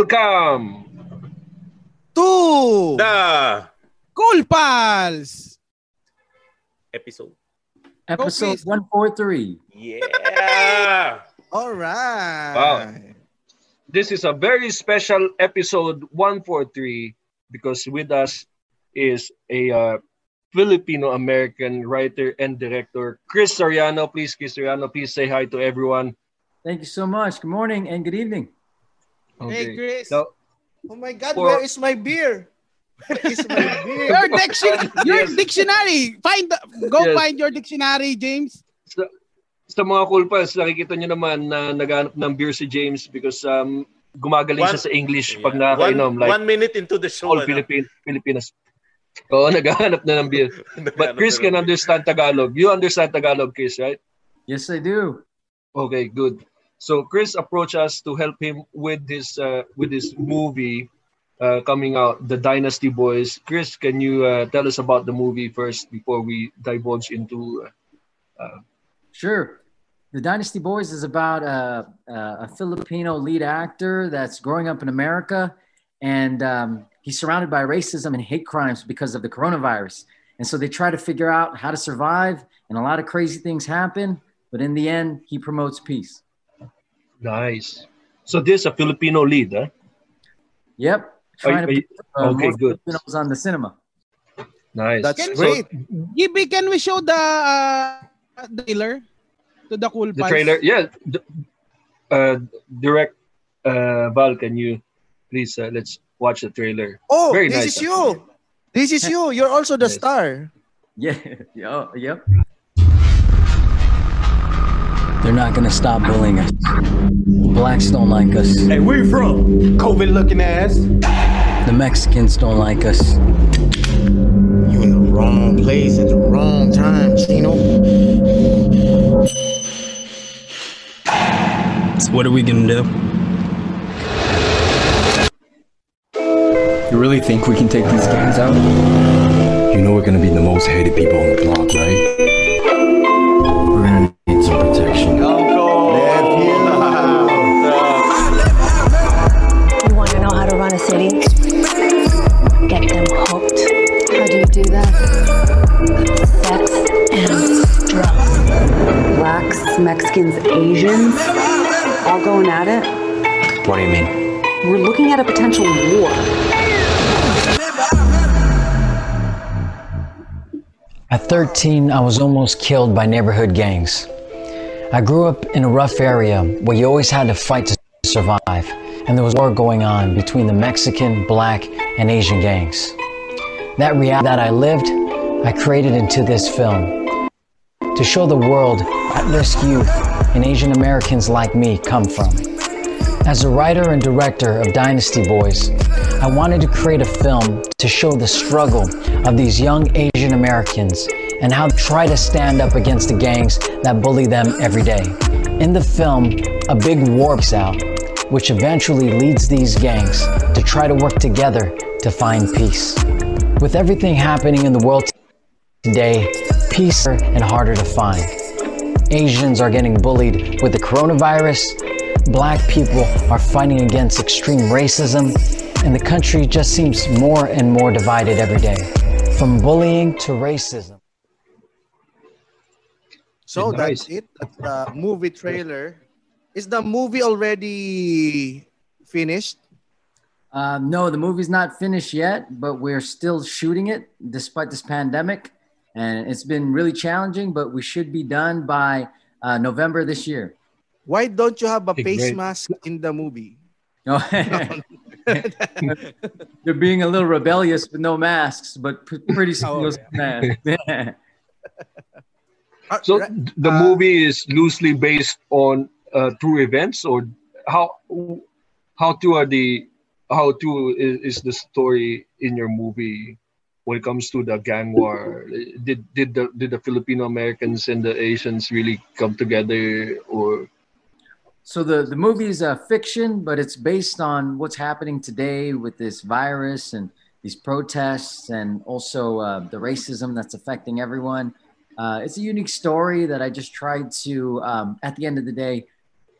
Welcome to The Cool Pals! episode. Episode please. 143. Yeah. all right. Wow. this is a very special episode 143 because with us is a uh, Filipino American writer and director Chris Soriano. Please, Chris Soriano, please say hi to everyone. Thank you so much. Good morning and good evening. Hey, Chris. So, Oh my God, For- where is my beer? Where is my beer? your, diction- your Yes. dictionary. Find the- go Yes. find your dictionary, James. sa, sa mga cool pals, nakikita nyo naman na naghanap ng beer si James because um, gumagaling One- siya sa English pag Yeah. nakakainom. one, Like one minute into the show. all ano? Philippine, Filipinas. Oo, naghahanap na ng beer. But Chris can understand Tagalog. You understand Tagalog, Chris, right? Yes, I do. Okay, good. So Chris approached us to help him with this uh, with this movie uh, coming out, The Dynasty Boys. Chris, can you uh, tell us about the movie first before we divulge into? Uh, Sure. The Dynasty Boys is about a, a, a Filipino lead actor that's growing up in America, and um, he's surrounded by racism and hate crimes because of the coronavirus. And so they try to figure out how to survive, and a lot of crazy things happen. But in the end, he promotes peace. Nice. So this is a Filipino lead, huh? Yep. Trying Are- to put uh, okay, more good. Filipinos on the cinema. Nice. That's Can- great. Gibby, can we show the uh, trailer to the Cool the Pals? trailer, yeah. The, uh, direct uh, Val, can you please uh, let's watch the trailer? oh, Very this nice, is you. This is you. You're also the Yes. star. Yeah. yeah. Yep. They're not gonna stop bullying us. Blacks don't like us. Hey, where you from? COVID looking ass. The Mexicans don't like us. You in the wrong place at the wrong time, Chino. So what are we gonna do? You really think we can take these gangs out? You know we're gonna be the most hated people on the block, right? You do that? Sex and drugs. Blacks, Mexicans, Asians, all going at it. What do you mean? We're looking at a potential war. At 13, I was almost killed by neighborhood gangs. I grew up in a rough area where you always had to fight to survive, and there was war going on between the Mexican, black, and Asian gangs. That reality that I lived, I created into this film to show the world at risk youth and Asian Americans like me come from. As a writer and director of Dynasty Boys, I wanted to create a film to show the struggle of these young Asian Americans and how try to stand up against the gangs that bully them every day. In the film, a big war out, which eventually leads these gangs to try to work together to find peace. With everything happening in the world today, peace is and harder to find. Asians are getting bullied with the coronavirus, black people are fighting against extreme racism, and the country just seems more and more divided every day. From bullying to racism. So Nice. that's it. That's the movie trailer. Is the movie already finished? Um, no, the movie's not finished yet, but we're still shooting it despite this pandemic. And it's been really challenging, but we should be done by uh, November this year. Why don't you have a face great. mask in the movie? No. They're being a little rebellious with no masks, but p- pretty soon Oh, you'll see masks. Uh, So the uh, movie is loosely based on uh, true events, or how how to are the how to is, is the story in your movie when it comes to the gang war? Did did the did the Filipino Americans and the Asians really come together, or So the, the movie is a fiction, but it's based on what's happening today with this virus and these protests and also uh, the racism that's affecting everyone. Uh, it's a unique story that I just tried to, um, at the end of the day,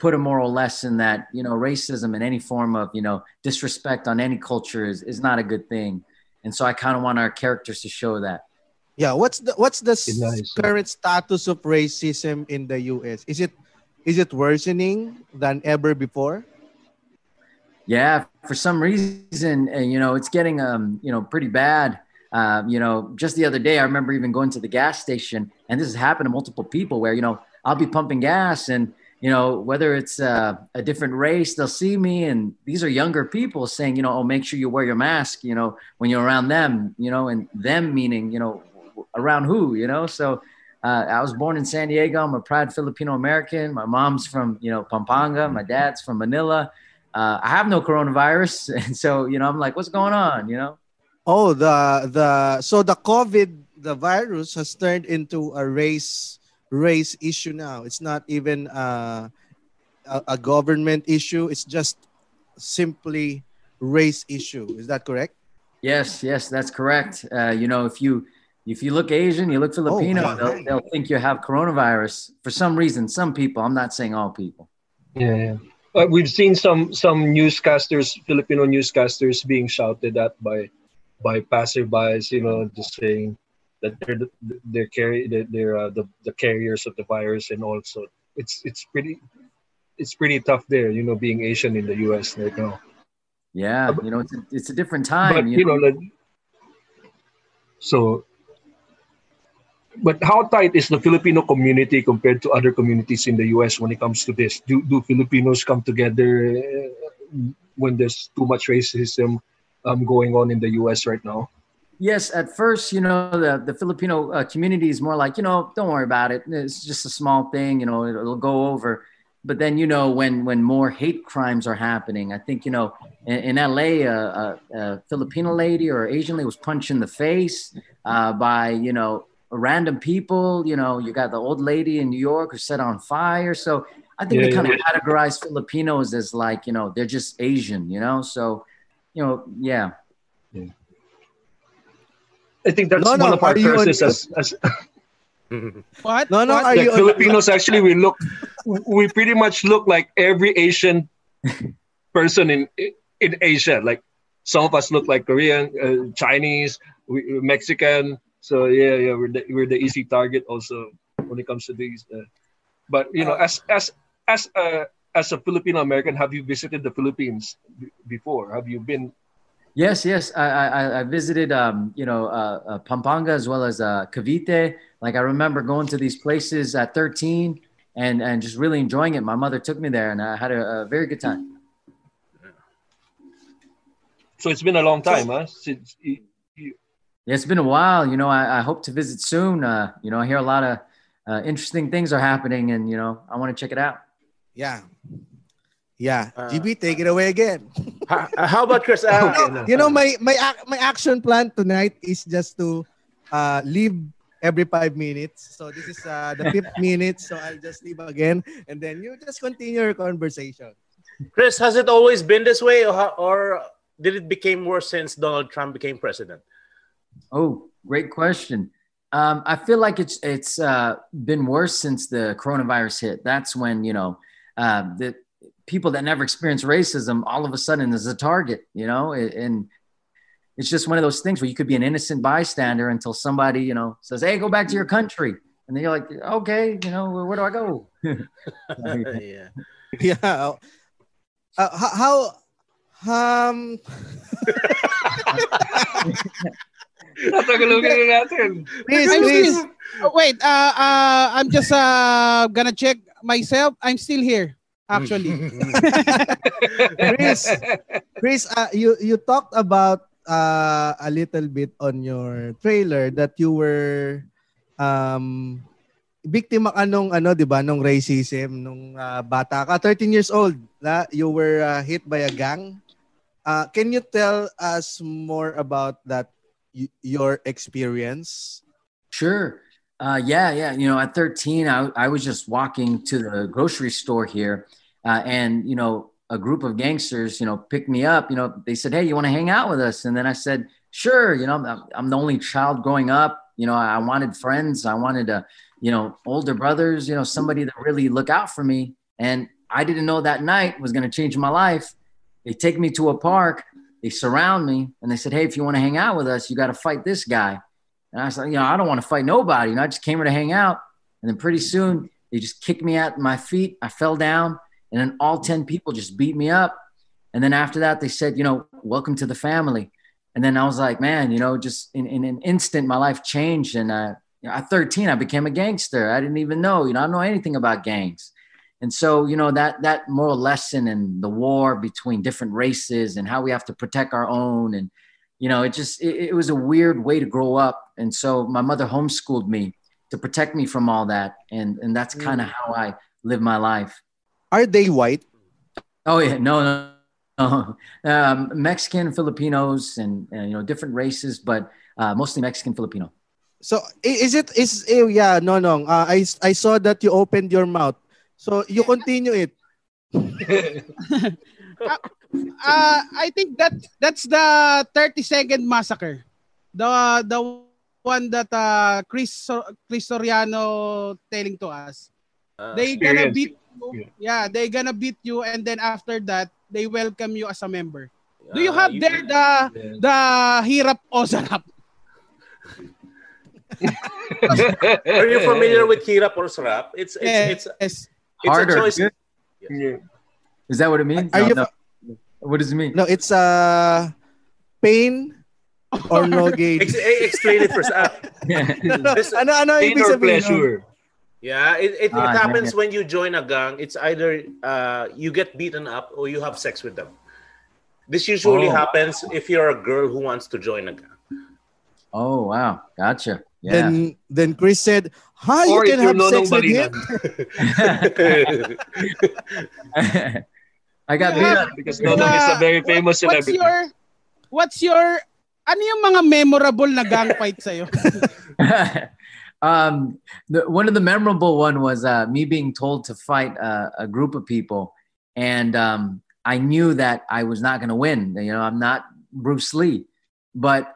put a moral lesson that you know racism and any form of you know disrespect on any culture is, is not a good thing and so i kind of want our characters to show that Yeah, what's the what's the s- Nice. current status of racism in the US? Is it is it worsening than ever before? yeah for some reason uh, you know it's getting um you know pretty bad um, you know just the other day i remember even going to the gas station and this has happened to multiple people where you know i'll be pumping gas and you know whether it's uh, a different race they'll see me and these are younger people saying you know oh make sure you wear your mask you know when you're around them you know and them meaning you know around who you know? So uh, i was born in san diego. I'm a proud filipino american. My mom's from you know pampanga. My dad's from manila. Uh, i have no coronavirus. And so you know i'm like what's going on? You know? Oh, the the so the COVID the virus has turned into a race race issue now. It's not even uh, a, a government issue. It's just simply race issue. Is that correct? Yes, yes, that's correct. Uh, you know, if you if you look Asian, you look Filipino, wow. they'll, they'll think you have coronavirus for some reason. Some people, I'm not saying all people. Yeah, yeah. Uh, we've seen some some newscasters, Filipino newscasters, being shouted at by by passerbys. You know, just saying that they're the, they're carry they're, they're uh, the the carriers of the virus, and also it's it's pretty it's pretty tough there. You know, being Asian in the U.S. right now. Yeah, you know, it's a, it's a different time. but you you know, know, like, so. But how tight is the Filipino community compared to other communities in the U.S. when it comes to this? Do do Filipinos come together uh, when there's too much racism um, going on in the U.S. right now? Yes, at first, you know, the, the Filipino uh, community is more like, you know, don't worry about it. It's just a small thing, you know, it'll, it'll go over. But then, you know, when when more hate crimes are happening, I think, you know, in, in LA, a, a, a Filipino lady or Asian lady was punched in the face uh, by, you know, random people. You know, you got the old lady in New York who set on fire. So I think Yeah, they kind yeah. of categorize Filipinos as like, you know, they're just Asian, you know? So, you know, yeah. I think that's No, no, one of our are you on- curses as, as What? No, no, What? are like you on- Filipinos. Actually, we look, we pretty much look like every Asian person in in Asia. Like some of us look like Korean, uh, Chinese, we, Mexican. So yeah, yeah, we're the, we're the easy target also when it comes to these. Uh, but you know, as as as a as a Filipino American, have you visited the Philippines b- before? Have you been? Yes, yes. I I, I visited um, you know uh, uh, Pampanga as well as uh, Cavite. Like I remember going to these places at 13 and and just really enjoying it. My mother took me there and I had a, a very good time. So it's been a long time, huh? Since you, you, Yeah, it's been a while. You know, I, I hope to visit soon. Uh, you know, I hear a lot of uh, interesting things are happening, and you know, I want to check it out. Yeah. Yeah. Uh, GB, take it away again. how, how about Chris? Uh, Okay, no. you know, my my my action plan tonight is just to uh, leave every five minutes. So this is uh, the fifth minute. So I'll just leave again, and then you just continue your conversation. Chris, has it always been this way, or, or did it become worse since Donald Trump became president? Oh, great question. Um, I feel like it's it's uh, been worse since the coronavirus hit. That's when you know uh, the people that never experienced racism all of a sudden is a target. You know, and it's just one of those things where you could be an innocent bystander until somebody you know says, "Hey, go back to your country," and then you're like, "Okay, you know, where, where do I go?" yeah. Yeah. Uh, how, how um Tatagalogin natin. please please oh, wait, uh, uh, I'm just uh, gonna check myself. I'm still here, actually. Chris Chris uh, you you talked about uh, a little bit on your trailer that you were um biktima ka nung ano 'di ba nung racism nung uh, bata ka 13 years old na you were uh, hit by a gang uh, can you tell us more about that y- your experience Sure. Uh, yeah, yeah. You know, at 13, I, I was just walking to the grocery store here, uh, and you know, a group of gangsters, you know, picked me up. You know, they said, "Hey, you want to hang out with us?" And then I said, "Sure." You know, I'm, the only child growing up. You know, I wanted friends. I wanted a, you know, older brothers. You know, somebody that really look out for me. And I didn't know that night was going to change my life. They take me to a park, they surround me, and they said, Hey, if you want to hang out with us, you got to fight this guy. And I said You know, I don't want to fight nobody. You know, I just came here to hang out. And then pretty soon, they just kicked me at my feet. I fell down, and then all 10 people just beat me up. And then after that, they said, You know, welcome to the family. And then I was like, Man, you know, just in, in an instant, my life changed. And uh, you know, at 13, I became a gangster. I didn't even know, you know, I don't know anything about gangs. And so, you know, that that moral lesson and the war between different races and how we have to protect our own. And, you know, it just it, it was a weird way to grow up. And so my mother homeschooled me to protect me from all that. And and that's kind of how I live my life. Are they white? Oh yeah, no, no, no. Um, Mexican, Filipinos, and uh, you know different races, but uh, mostly Mexican Filipino. So is it is eh, yeah no no uh, I I saw that you opened your mouth. So you continue it. Uh, I think that that's the 30 second massacre. The the one that uh, Chris So- Chris Soriano telling to us. Uh, they gonna experience. beat you. Yeah, they gonna beat you and then after that they welcome you as a member. Do you uh, have there the the hirap o sarap? Are you familiar with Kirap or Sarap? It's it's Yes. it's yes. it's Harder. a choice. Yeah. Is that what it means? Are No, you no. What does it mean? No, it's uh pain or no gain. Ex- explain it first. Uh, this- ano ano Pain ibig or sabihin? pleasure? Yeah, it, it, it Ah, happens yeah. when you join a gang. It's either uh, you get beaten up or you have sex with them. This usually Oh. happens if you're a girl who wants to join a gang. Oh wow, gotcha. Yeah. Then then Chris said, "Ha, you Or if can have sex with him." I got beat Yeah. up. Because Nonong is a very famous What's celebrity. your What's your ano yung mga memorable na gang fight sa'yo? um, the, one of the memorable one was uh, me being told to fight uh, a group of people, and um, I knew that I was not going to win. You know, I'm not Bruce Lee, but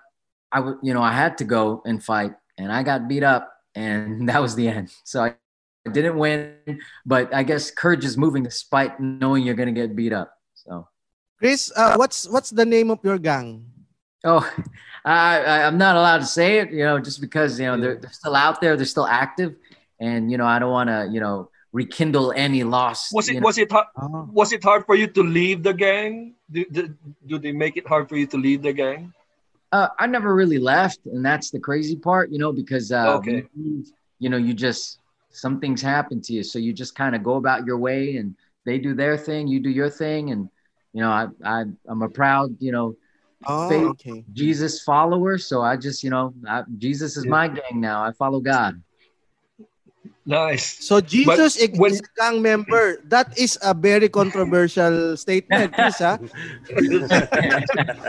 I would, you know, I had to go and fight, and I got beat up, and that was the end. So I didn't win, but I guess courage is moving despite knowing you're going to get beat up. So. Chris, uh, what's what's the name of your gang? Oh, I, I, I'm not allowed to say it, you know, just because, you know, they're, they're still out there, they're still active. And, you know, I don't want to, you know, rekindle any loss. Was it you know. was it hard, Oh. was it hard for you to leave the gang? Do, do, do they make it hard for you to leave the gang? Uh, I never really left, and that's the crazy part, you know, because uh, Okay. you you know, you just some things happen to you, so you just kind of go about your way, and they do their thing, you do your thing, and you know, I, I I'm a proud, you know, Oh, Faith. okay. Jesus follower, so I just, you know, I, Jesus is Yeah. my gang now. I follow God. Nice. So Jesus is, when- is a gang member. That is a very controversial statement, Chris. Ha?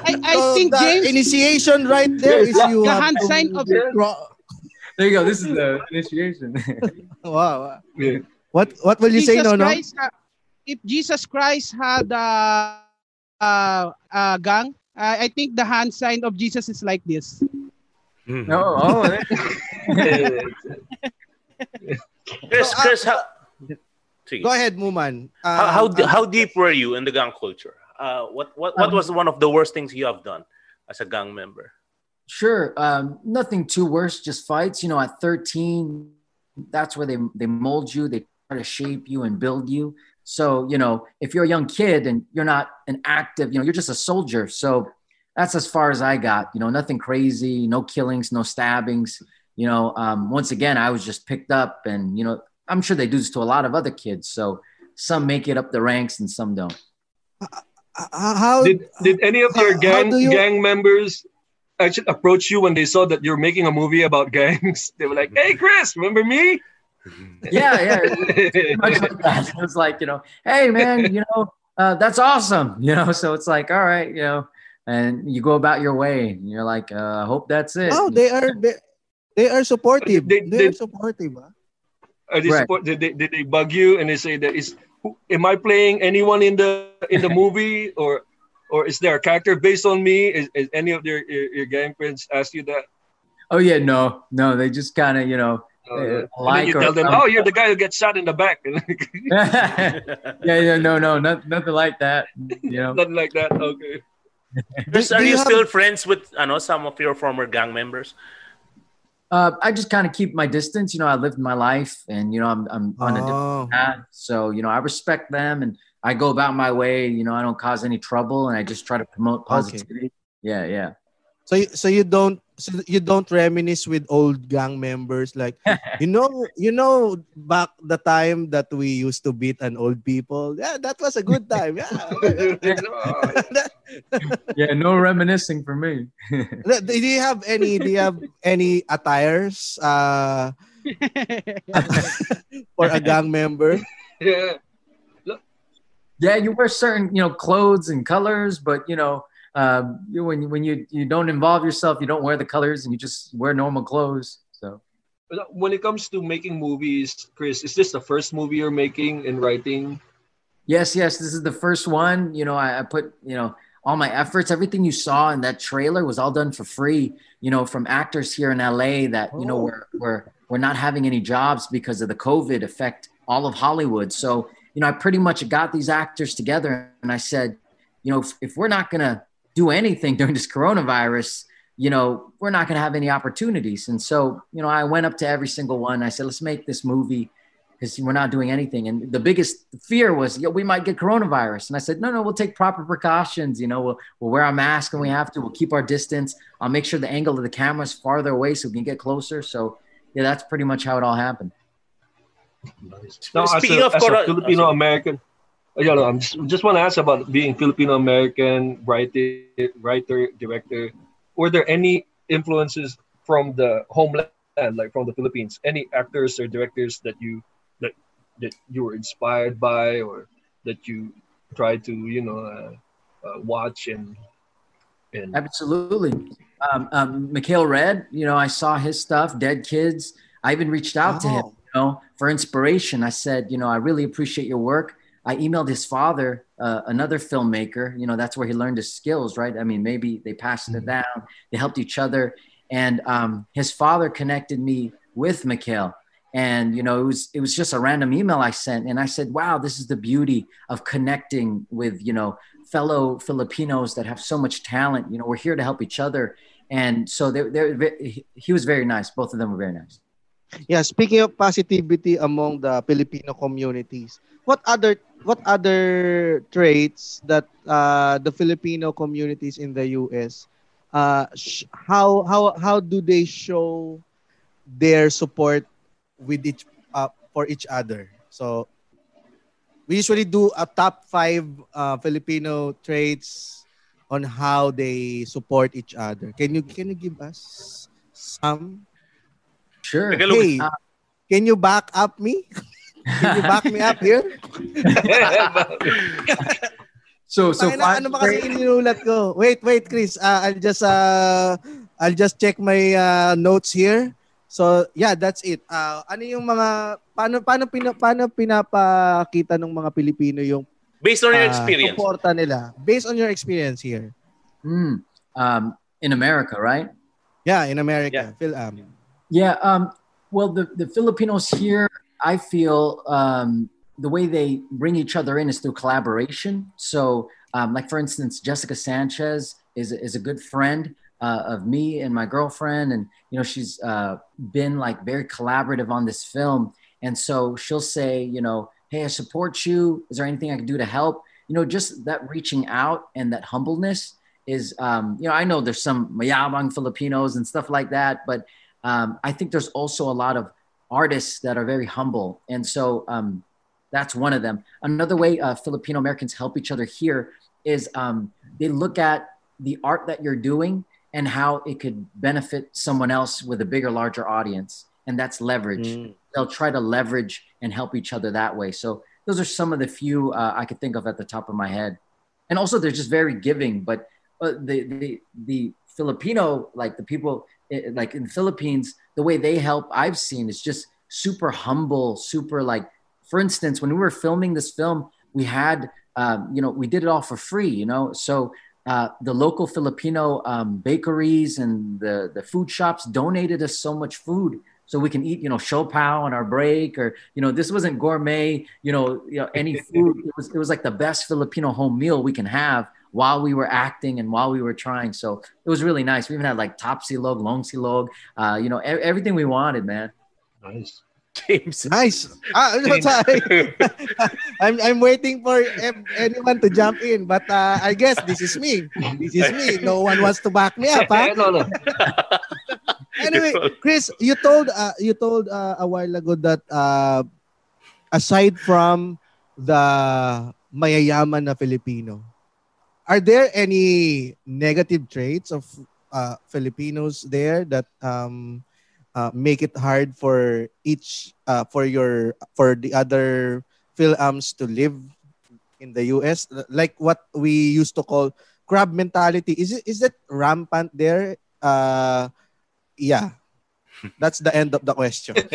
I, I So think the James initiation right there is you the have hand to- sign of There you go. This is the initiation. Wow. Yeah. What what will you say, Jesus no, no? Christ, uh, if Jesus Christ had a uh, uh, gang, uh, I think the hand sign of Jesus is like this. no, oh, Chris, So, uh, Chris, how, Sige. Go ahead, Muman. how, how, Um, how deep were you in the gang culture? Uh, what what, what Um, was one of the worst things you have done as a gang member? Sure. Um, nothing too worse, just fights. You know, at 13, that's where they, they mold you, they try to shape you and build you. So, you know, if you're a young kid and you're not an active, you know, you're just a soldier. So that's as far as I got, you know, nothing crazy, no killings, no stabbings. You know, um, once again, I was just picked up and, you know, I'm sure they do this to a lot of other kids. So some make it up the ranks and some don't. uh, how Did did any of your How- how gang you- gang members actually approach you when they saw that you're making a movie about gangs? They were like, "Hey, Chris, remember me?" Yeah, yeah. pretty much like that. It was like, you know, hey man, you know, uh, that's awesome. You know, so it's like, all right, you know, and you go about your way. And you're like, uh, I hope that's it. Oh, they are they, they are supportive. They- They, they- are supportive. ah. Are they Right. support? Did they, did they bug you and they say that is? who- Am I playing anyone in the in the movie or or is there a character based on me? Is, is any of your, your your gang friends ask you that? oh yeah, no, no, they just kind of, you know, Uh, uh, like you or tell them, some- "Oh, you're the guy who gets shot in the back." yeah, yeah, no, no, not, nothing like that. You know, Nothing like that. Okay. Chris, are do you, you have- still friends with I know some of your former gang members? uh, I just kind of keep my distance. You know, I lived my life, and you know, I'm I'm on a different Oh. path. So you know, I respect them, and I go about my way. You know, I don't cause any trouble, and I just try to promote positivity. Yeah, yeah. So so you don't so you don't reminisce with old gang members like you know you know back the time that we used to beat an old people yeah that was a good time yeah yeah, no reminiscing for me. do you have any do you have any attires uh for a gang member yeah. yeah, you wear certain you know clothes and colors, but you know. Um, when you, when you you don't involve yourself, you don't wear the colors, and you just wear normal clothes. So When it comes to making movies, Chris, is this the first movie you're making and writing? Yes, yes, this is the first one. You know, I, I put, you know, all my efforts, everything you saw in that trailer was all done for free, you know, from actors here in LA that, you know, Oh. we're, we're, we're not having any jobs because of the COVID effect all of Hollywood. So, you know, I pretty much got these actors together and I said, you know, if, if we're not going to do anything during this coronavirus, you know, we're not going to have any opportunities. And so, you know, I went up to every single one. I said, let's make this movie because we're not doing anything. And the biggest fear was, yo, we might get coronavirus. And I said, no, no, we'll take proper precautions. You know, we'll, we'll wear our mask when we have to. We'll keep our distance. I'll make sure the angle of the camera is farther away so we can get closer. So, yeah, that's pretty much how it all happened. Now, as Speaking a, of as a Filipino American, yeah, no, I'm just, just want to ask about being Filipino American writer, writer, director. Were there any influences from the homeland, like from the Philippines? Any actors or directors that you that that you were inspired by, or that you tried to, you know, uh, uh, watch and and Absolutely. Um, um, Mikhail Red, you know, I saw his stuff, Dead Kids. I even reached out to him, you know, for inspiration. I said, you know, I really appreciate your work. I emailed his father, uh, another filmmaker. You know, that's where he learned his skills, right? I mean, maybe they passed it down, they helped each other. And um, his father connected me with Mikhail. And you know, it was it was just a random email I sent, and I said, "Wow, this is the beauty of connecting with you know fellow Filipinos that have so much talent. You know, we're here to help each other." And so they're they're he was very nice. Both of them were very nice. Yeah speaking of positivity among the filipino communities what other what other traits that uh, the filipino communities in the us uh, sh- how how how do they show their support with each uh, for each other? So we usually do a top five uh, filipino traits on how they support each other. Can you can you give us some Sure. Hey, can you back up me? Can you back me up here? So so Tangina, ano ba kasi ininulat ko? Wait, wait, Chris. Uh, I'll just uh, I'll just check my uh, notes here. So, yeah, that's it. Uh, ano yung mga paano paano pina, paano pinapakita ng mga Pilipino yung Based on your uh, experience. suporta nila based on your experience here? Mm, um, in America, right? Yeah, in America. Phil, um, Yeah. Um, well, the, the Filipinos here, I feel um, the way they bring each other in is through collaboration. So, um, like for instance, Jessica Sanchez is, is a good friend uh, of me and my girlfriend, and you know she's uh, been like very collaborative on this film. And so she'll say, you know, hey, I support you. Is there anything I can do to help? You know, just that reaching out and that humbleness is, um, you know, I know there's some mayabang Filipinos and stuff like that, but um, I think there's also a lot of artists that are very humble. And so um, that's one of them. Another way uh, Filipino Americans help each other here is um, they look at the art that you're doing and how it could benefit someone else with a bigger, larger audience. And that's leverage. Mm. They'll try to leverage and help each other that way. So those are some of the few uh, I could think of at the top of my head. And also, they're just very giving. But uh, the, the, the Filipino, like the people, like in the Philippines, the way they help I've seen is just super humble, super like, for instance, when we were filming this film, we had, um, you know, we did it all for free, you know, so uh, the local Filipino um, bakeries and the, the food shops donated us so much food so we can eat, you know, siopao on our break, or you know, this wasn't gourmet, you know, you know, any food. It was it was like the best Filipino home meal we can have while we were acting and while we were trying. So it was really nice. We even had like tapsilog, long silog, uh, you know, e- everything we wanted, man. Nice. James. Nice. Ah, no, sorry. I'm I'm waiting for anyone to jump in, but uh, I guess this is me. This is me. No one wants to back me up. Huh? no, no. Anyway, Chris, you told uh, you told uh, a while ago that uh, aside from the mayayaman na Filipino, are there any negative traits of uh, Filipinos there that um, uh, make it hard for each uh, for your for the other Philams to live in the US like what we used to call crab mentality. Is it is it rampant there? Uh yeah. That's the end of the question.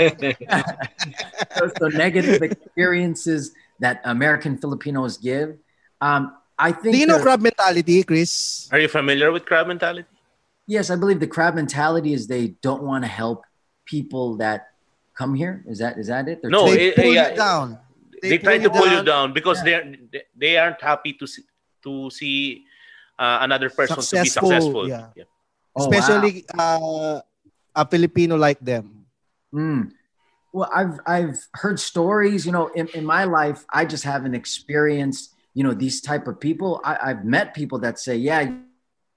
So, so negative experiences that American Filipinos give. Um, I think. do you know they're- crab mentality Chris Are you familiar with crab mentality? Yes, I believe the crab mentality is they don't want to help people that come here. Is that is that it? They're No, too- they it- pull yeah, you down They, pull try to pull you down because Yeah. they're they- they aren't happy to see to see uh, another person to be Successful, successful. yeah. Yeah. Oh, wow. especially uh, a Filipino like them Mm. Well, I've I've heard stories. You know, in, in my life, I just haven't experienced you know these type of people. I, I've met people that say, yeah,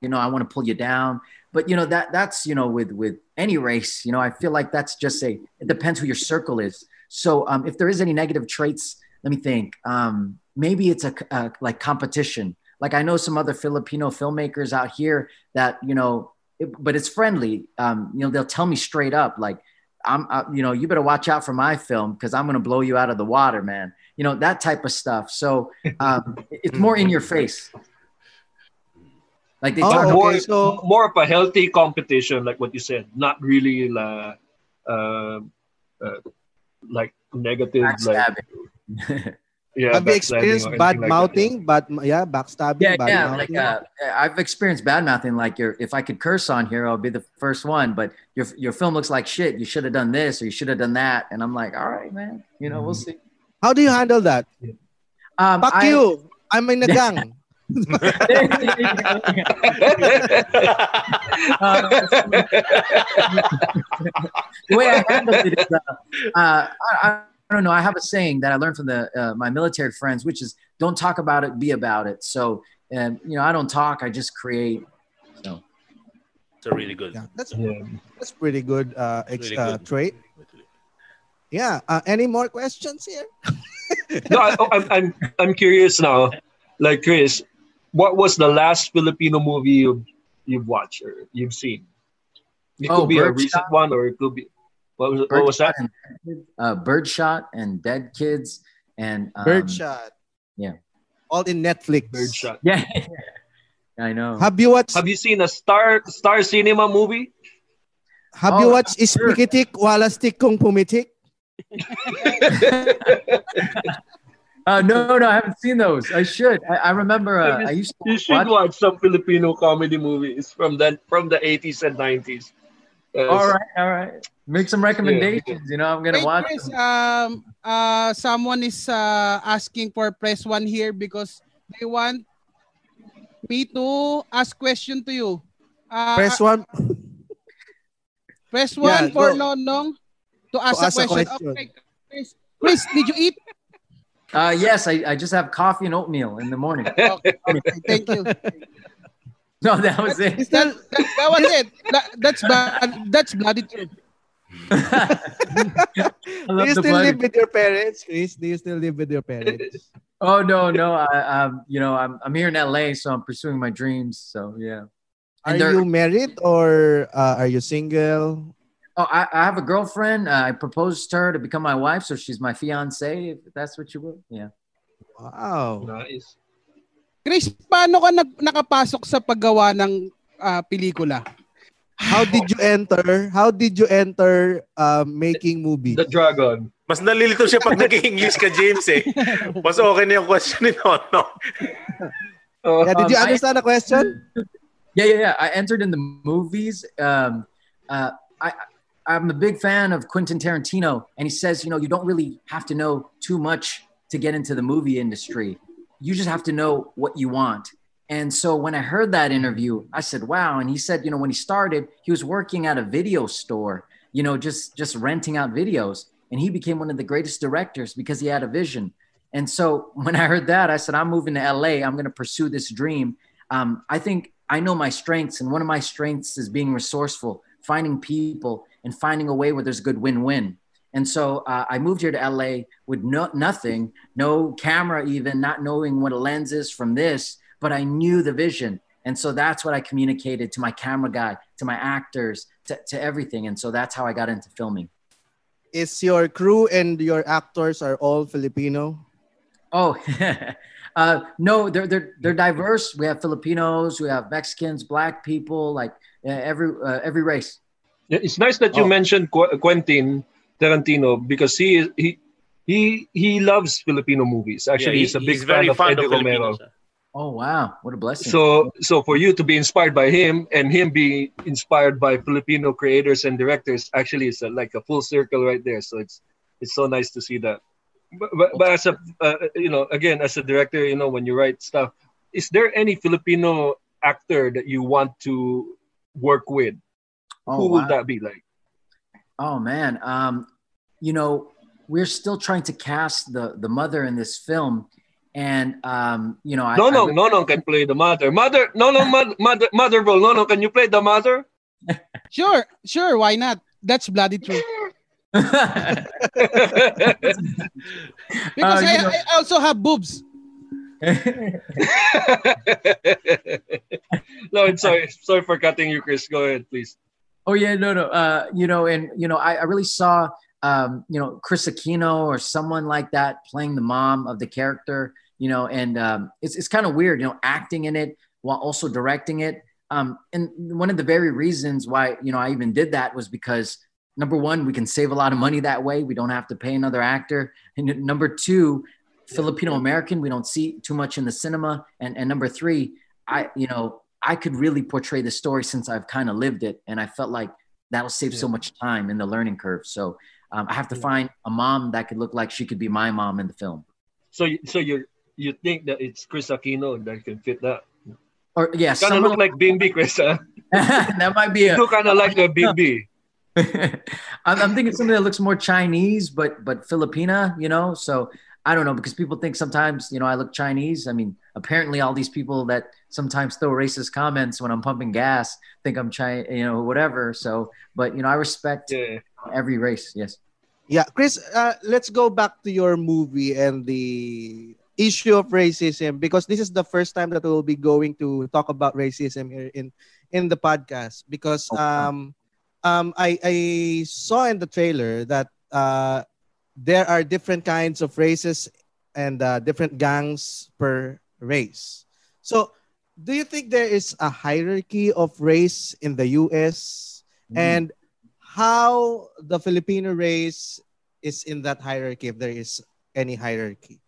you know, I want to pull you down. But you know that that's you know with with any race. You know, I feel like that's just a. It depends who your circle is. So um, if there is any negative traits, let me think. Um, maybe it's a, a like competition. Like I know some other Filipino filmmakers out here that you know, it, but it's friendly. Um, you know, they'll tell me straight up like. I'm, uh, you know, you better watch out for my film because I'm going to blow you out of the water, man. You know, that type of stuff. So um, it's more in your face. Like they Oh, talk okay, more, so- more of a healthy competition, like what you said. Not really la, uh, uh, like negative, like backstabbing. yeah. have you experienced or anything bad like that, mouthing bad yeah backstabbing yeah, bad yeah. mouthing? Like uh, I've experienced bad mouthing. Like your, if I could curse on here, I'll be the first one. But your your film looks like shit. You should have done this or you should have done that. And I'm like, all right, man. You know, we'll see. how do you handle that Um, fuck I- you i'm in a gang Uh, the way I handle it is, uh, uh, I, I don't know. I have a saying that I learned from the uh, my military friends, which is "Don't talk about it, be about it." So, um, you know, I don't talk; I just create. So, It's a really good. yeah that's Yeah. that's pretty good uh, ex- Really uh good. trait yeah uh, any more questions here no, I, I'm, I'm I'm curious now. Like Chris, what was the last Filipino movie you you've watched or you've seen? It Oh, could be a Birdshot. recent one, or it could be what was what was that? Birdshot and, uh, Birdshot and Dead Kids and um, birdshot yeah. all in netflix Birdshot. Yeah, I know. have you watched Have you seen a Star Star Cinema movie? have you Oh, watched Ispikitik Walastik Kung Pumitik Uh, no, no, I haven't seen those. I should. I, I remember. Uh, I used to You should watch. watch some Filipino comedy movies from that from the 80s and 90s. All right, all right. Make some recommendations. You know, I'm gonna Wait, watch. Chris, um, uh, someone is uh, asking for press one here because they want me to ask question to you. Uh, press one press Yeah, one for go. Nonong to ask, ask a a question. question. Okay, Chris. Chris, did you eat? Uh, yes, I, I just have coffee and oatmeal in the morning. Okay, thank you. No, that was it. That, that, that was it. That, that's bad. That's bloody true. Do you still live with your parents Chris do you still live with your parents Oh no, no. I, um, you know, I'm I'm here in LA, so I'm pursuing my dreams. So yeah. are And they're- you married or uh, are you single Oh, I, I have a girlfriend. Uh, I proposed to her to become my wife, so she's my fiance. If that's what you will. Yeah. wow Nice. Chris, paano ka nag, nakapasok sa paggawa ng ah, pelikula? how did you enter how did you enter uh, making movies The Dragon. Mas nalilito siya pag nag-English ka, James eh. Mas okay na yung question ni Nono. Uh, yeah did you Um, I- understand the question Yeah, yeah, yeah. I entered in the movies. Um, uh, I I'm a big fan of Quentin Tarantino, and he says, you know, you don't really have to know too much to get into the movie industry. You just have to know what you want. And so when I heard that interview, I said, wow. And he said, you know, when he started, he was working at a video store, you know, just just renting out videos. And he became one of the greatest directors because he had a vision. And so when I heard that, I said, I'm moving to LA. I'm going to pursue this dream. Um, I think I know my strengths, and one of my strengths is being resourceful, finding people, and finding a way where there's good win-win. And so uh, I moved here to LA with no, nothing, no camera, even not knowing what a lens is from this, but I knew the vision. And so that's what I communicated to my camera guy, to my actors, to, to everything. And so that's how I got into filming. Is your crew and your actors are all Filipino? Oh, uh, no, they're, they're, they're diverse. We have Filipinos, we have Mexicans, black people, like uh, every, uh, every race. It's nice that you Oh. mentioned Qu- Quentin Tarantino because he is he he he loves Filipino movies. Actually, Yeah, he's a big he's fan very of fond Eddie of Romero. Oh, wow. What a blessing. So so for you to be inspired by him and him being inspired by Filipino creators and directors, actually, it's a, like a full circle right there. So it's it's so nice to see that. But, but, but as a uh, you know again as a director, you know when you write stuff, is there any Filipino actor that you want to work with? Oh, Who would that be like? Oh man, um, you know, we're still trying to cast the the mother in this film, and um, you know, I, No, I no, really- no, no, can play the mother. Mother, no, no, mother, mother, motherville. No, no, can you play the mother? Sure, sure, why not? That's bloody true. Because Uh, I, know- I also have boobs. no, I'm sorry, sorry for cutting you, Chris. Go ahead, please. Oh yeah, no, no. Uh, you know, and you know, I, I really saw um, you know, Kris Aquino or someone like that playing the mom of the character, you know, and um, it's it's kind of weird, you know, acting in it while also directing it. Um, and one of the very reasons why you know I even did that was because number one, we can save a lot of money that way. We don't have to pay another actor. And number two, Filipino American, we don't see too much in the cinema. And and number three, I you know I could really portray the story since I've kind of lived it, and I felt like that'll save so much time in the learning curve. So um, I have to find a mom that could look like she could be my mom in the film. So, you- so you you think that it's Kris Aquino that can fit that? Or yeah, kind of look like Bimby, Chris. Huh? that might be a. You kind of like a Bimby. I'm, I'm thinking something that looks more Chinese, but but Filipina, you know. So I don't know because people think sometimes you know I look Chinese. I mean, apparently all these people that sometimes throw racist comments when I'm pumping gas think I'm Chinese, you know, whatever. So, but you know, I respect every race. Yes. Yeah, Chris, uh, let's go back to your movie and the issue of racism because this is the first time that we'll be going to talk about racism here in in the podcast because um um I I saw in the trailer that uh there are different kinds of races and uh, different gangs per race. So, do you think there is a hierarchy of race in the US and how the Filipino race is in that hierarchy if there is any hierarchy?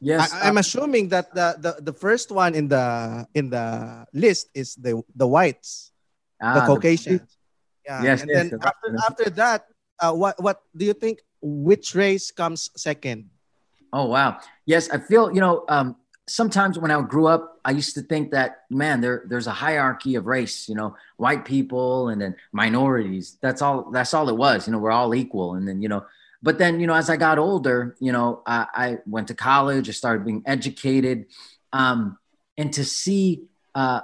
Yes, I, I'm uh, assuming that the, the the first one in the in the list is the the whites, Ah, the Caucasians. yeah. Yes, and yes, then the- after after that, uh, what what do you think? Which race comes second? Oh wow. Yes, I feel you know. Um, sometimes when I grew up, I used to think that man, there there's a hierarchy of race. You know, white people and then minorities. That's all. That's all it was. You know, we're all equal. And then you know, but then you know, as I got older, you know, I, I went to college. I started being educated, um, and to see uh,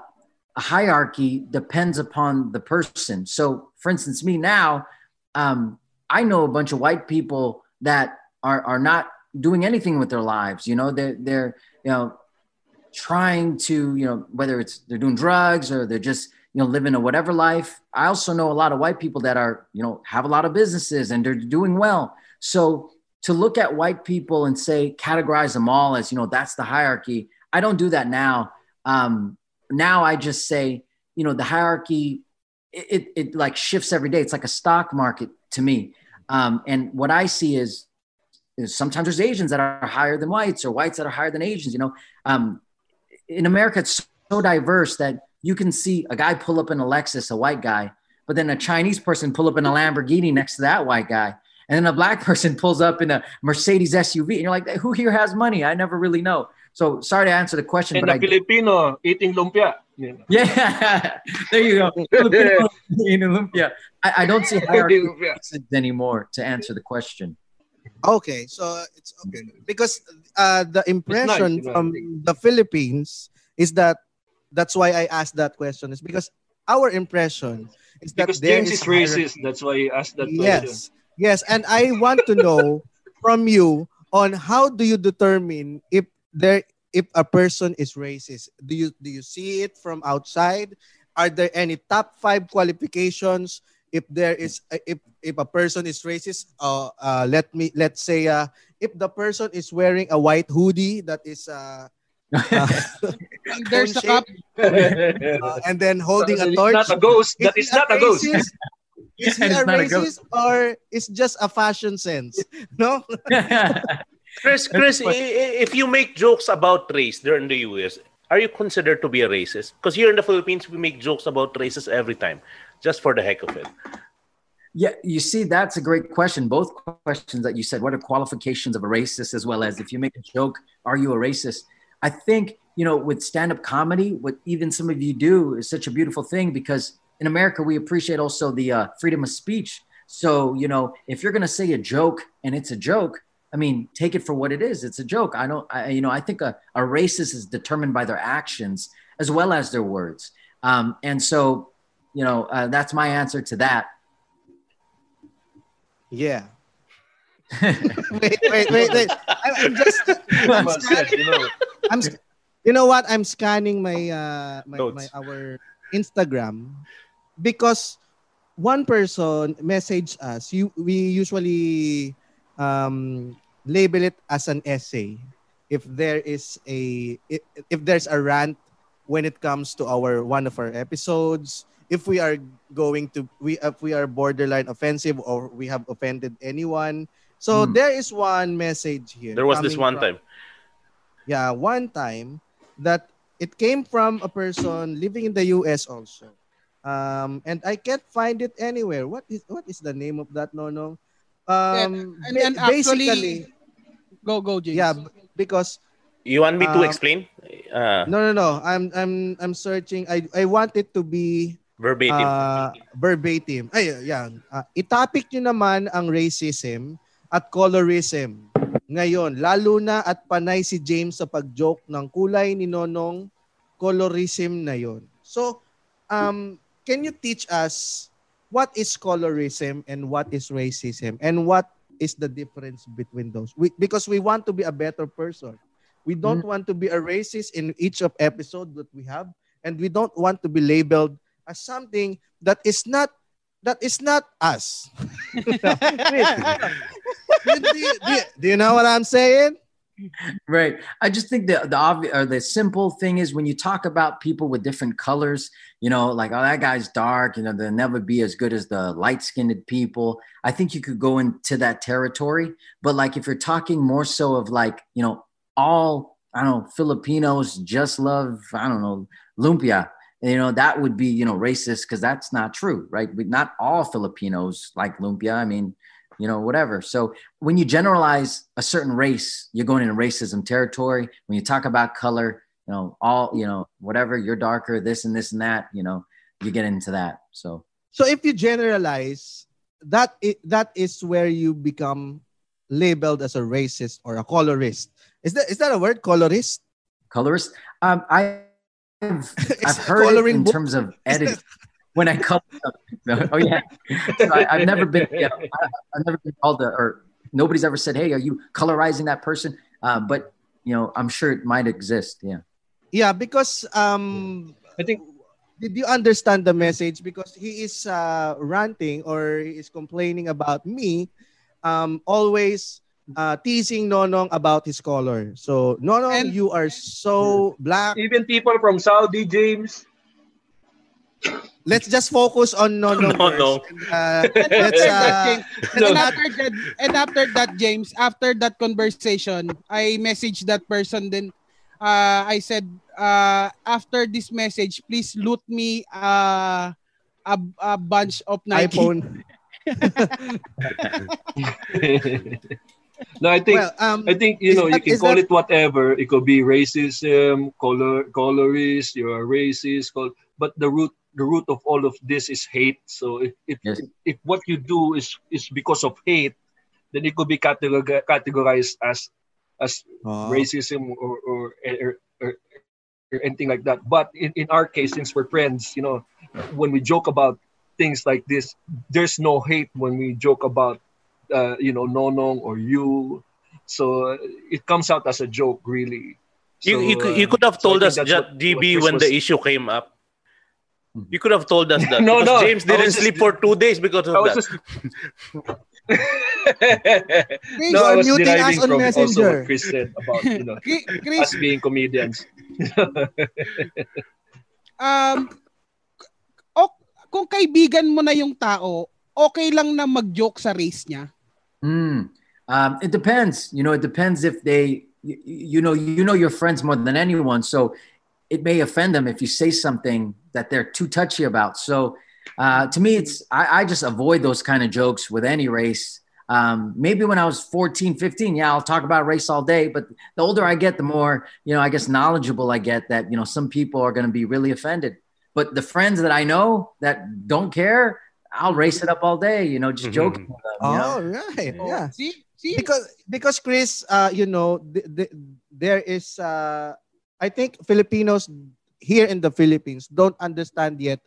a hierarchy depends upon the person. So, for instance, me now, um, I know a bunch of white people that are are not doing anything with their lives. You know, they're they're you know trying to you know whether it's they're doing drugs or they're just you know living a whatever life. I also know a lot of white people that are you know have a lot of businesses and they're doing well. So to look at white people and say categorize them all as you know that's the hierarchy. I don't do that now. Um, now I just say you know the hierarchy it, it, it like shifts every day. It's like a stock market to me. Um, and what I see is, is sometimes there's Asians that are higher than whites or whites that are higher than Asians. You know, um, in America, it's so diverse that you can see a guy pull up in a Lexus, a white guy, but then a Chinese person pull up in a Lamborghini next to that white guy, and then a black person pulls up in a Mercedes SUV, and you're like, who here has money? I never really know. So sorry to answer the question, And but a I Filipino eating lumpia. Know. yeah, there you go. Filipino in Olympia. I, I don't see hierarchy anymore to answer the question. Okay, so it's okay because uh, the impression you know, from the Philippines is that that's why I asked that question is because our impression is that Because there James is racist. That's why he asked that question. Yes, yes, and I want to know from you on how do you determine if there if a person is racist? Do you do you see it from outside? Are there any top five qualifications if there is if if a person is racist? Uh, uh let me let's say uh if the person is wearing a white hoodie that is uh, uh There's a cup. uh, and then holding a It's torch. not a ghost. That Is is he not a ghost. racist? Is he It's a not a racist or is just a fashion sense? No. Chris, Chris, i- i- if you make jokes about race there in the US, are you considered to be a racist? Because here in the Philippines, we make jokes about races every time, just for the heck of it. Yeah, you see, that's a great question. Both questions that you said, what are qualifications of a racist, as well as if you make a joke, are you a racist? I think, you know, with stand up comedy, what even some of you do is such a beautiful thing because in America, we appreciate also the uh, freedom of speech. So, you know, if you're going to say a joke and it's a joke, I mean, take it for what it is. It's a joke. I don't, I, you know, I think a, a racist is determined by their actions as well as their words. Um, and so, you know, uh, that's my answer to that. Yeah. wait, wait, wait, wait. I, I'm just. I'm scanning, you know, I'm, you know what? I'm scanning my uh my, my our Instagram because one person messaged us. You we usually um label it as an essay if there is a if, if there's a rant when it comes to our one of our episodes if we are going to we if we are borderline offensive or we have offended anyone so Hmm. there is one message here There was this one from- time. yeah one time that it came from a person living in the US also um and I can't find it anywhere what is what is the name of that no no um and- ba- and actually- basically Go, go, James. yeah because You want me to Um, explain? Uh, no no no I'm I'm I'm searching I I want it to be verbatim. uh, verbatim. Ay, yan. Uh, itopic nyo naman ang racism at colorism. Ngayon, lalo na at panay si James sa pag-joke ng kulay ni Nonong colorism na yon. So, um, can you teach us what is colorism and what is racism and what is the difference between those? We, because we want to be a better person. We don't want to be a racist in each of episode that we have, and we don't want to be labeled as something that is not that is not us. do, you- do you- do you- do you know what I'm saying? Right. I just think the the obvious or the simple thing is when you talk about people with different colors, you know, like oh that guy's dark, you know, they'll never be as good as the light skinned people. I think you could go into that territory, but like if you're talking more so of like you know all I don't know Filipinos just love I don't know lumpia. You know that would be you know racist because that's not true, right? We, not all Filipinos like lumpia. I mean, you know, whatever. So when you generalize a certain race, you're going into racism territory. When you talk about color, you know, all, you know, whatever, you're darker, this and this and that, you know, you get into that. So So if you generalize, that that is where you become labeled as a racist or a colorist. Is that is that a word, colorist? colorist, um, I, I've, I've heard it in book? terms of editing. When I color, oh yeah, so I, I've never been, you know, I, I've never been called a, or nobody's ever said, "Hey, are you colorizing that person?" Uh, but you know, I'm sure it might exist. Yeah. Yeah, because um I think did you understand the message? Because he is uh, ranting or he is complaining about me, um, always uh, teasing Nonong about his color. So Nonong, And- you are so black. even people from Saudi, James. Let's just focus on Nonong. Nonong. first. And, uh, let's uh, and not- after that, and after that, James, after that conversation, I messaged that person. Then, uh, I said, uh, after this message, please loot me uh, a, a bunch of Nike. iPhone. no, I think Well, um, I think you is know you can call that- it whatever. It could be racism, color, colorist. You're a racist. Col- but the root the root of all of this is hate. So if if, Yes. if what you do is is because of hate, then it could be categor- categorized as as Oh. racism or or, or, or or anything like that. But in, in our case, since we're friends, you know, when we joke about things like this, there's no hate when we joke about, uh, you know, Nonong or you. So uh, it comes out as a joke, really. You, So, you, could, you uh, could have so told think us, what- GB, what when the issue came up. You could have told us that. No, no, James I didn't just- sleep for two days because of I was that. just. Chris, no, I was muting us deriving on from also Messenger. what Chris said about you know Chris, Chris, us being comedians. um, o, kung kaibigan mo na yung tao, okay lang na mag-joke sa race niya. Mm. Um, it depends. You know, it depends if they, you, you know, you know your friends more than anyone. So it may offend them if you say something that they're too touchy about. So uh, to me, it's I, I just avoid those kind of jokes with any race. Um, maybe when I was 14, 15, yeah, I'll talk about race all day. But the older I get, the more, you know, I guess knowledgeable I get that, you know, some people are going to be really offended. But the friends that I know that don't care, I'll race it up all day, you know, just joking with them. you know? Oh, right. Yeah. See? See? Because because Chris, uh, you know, th- th- there is uh, I think Filipinos here in the Philippines don't understand yet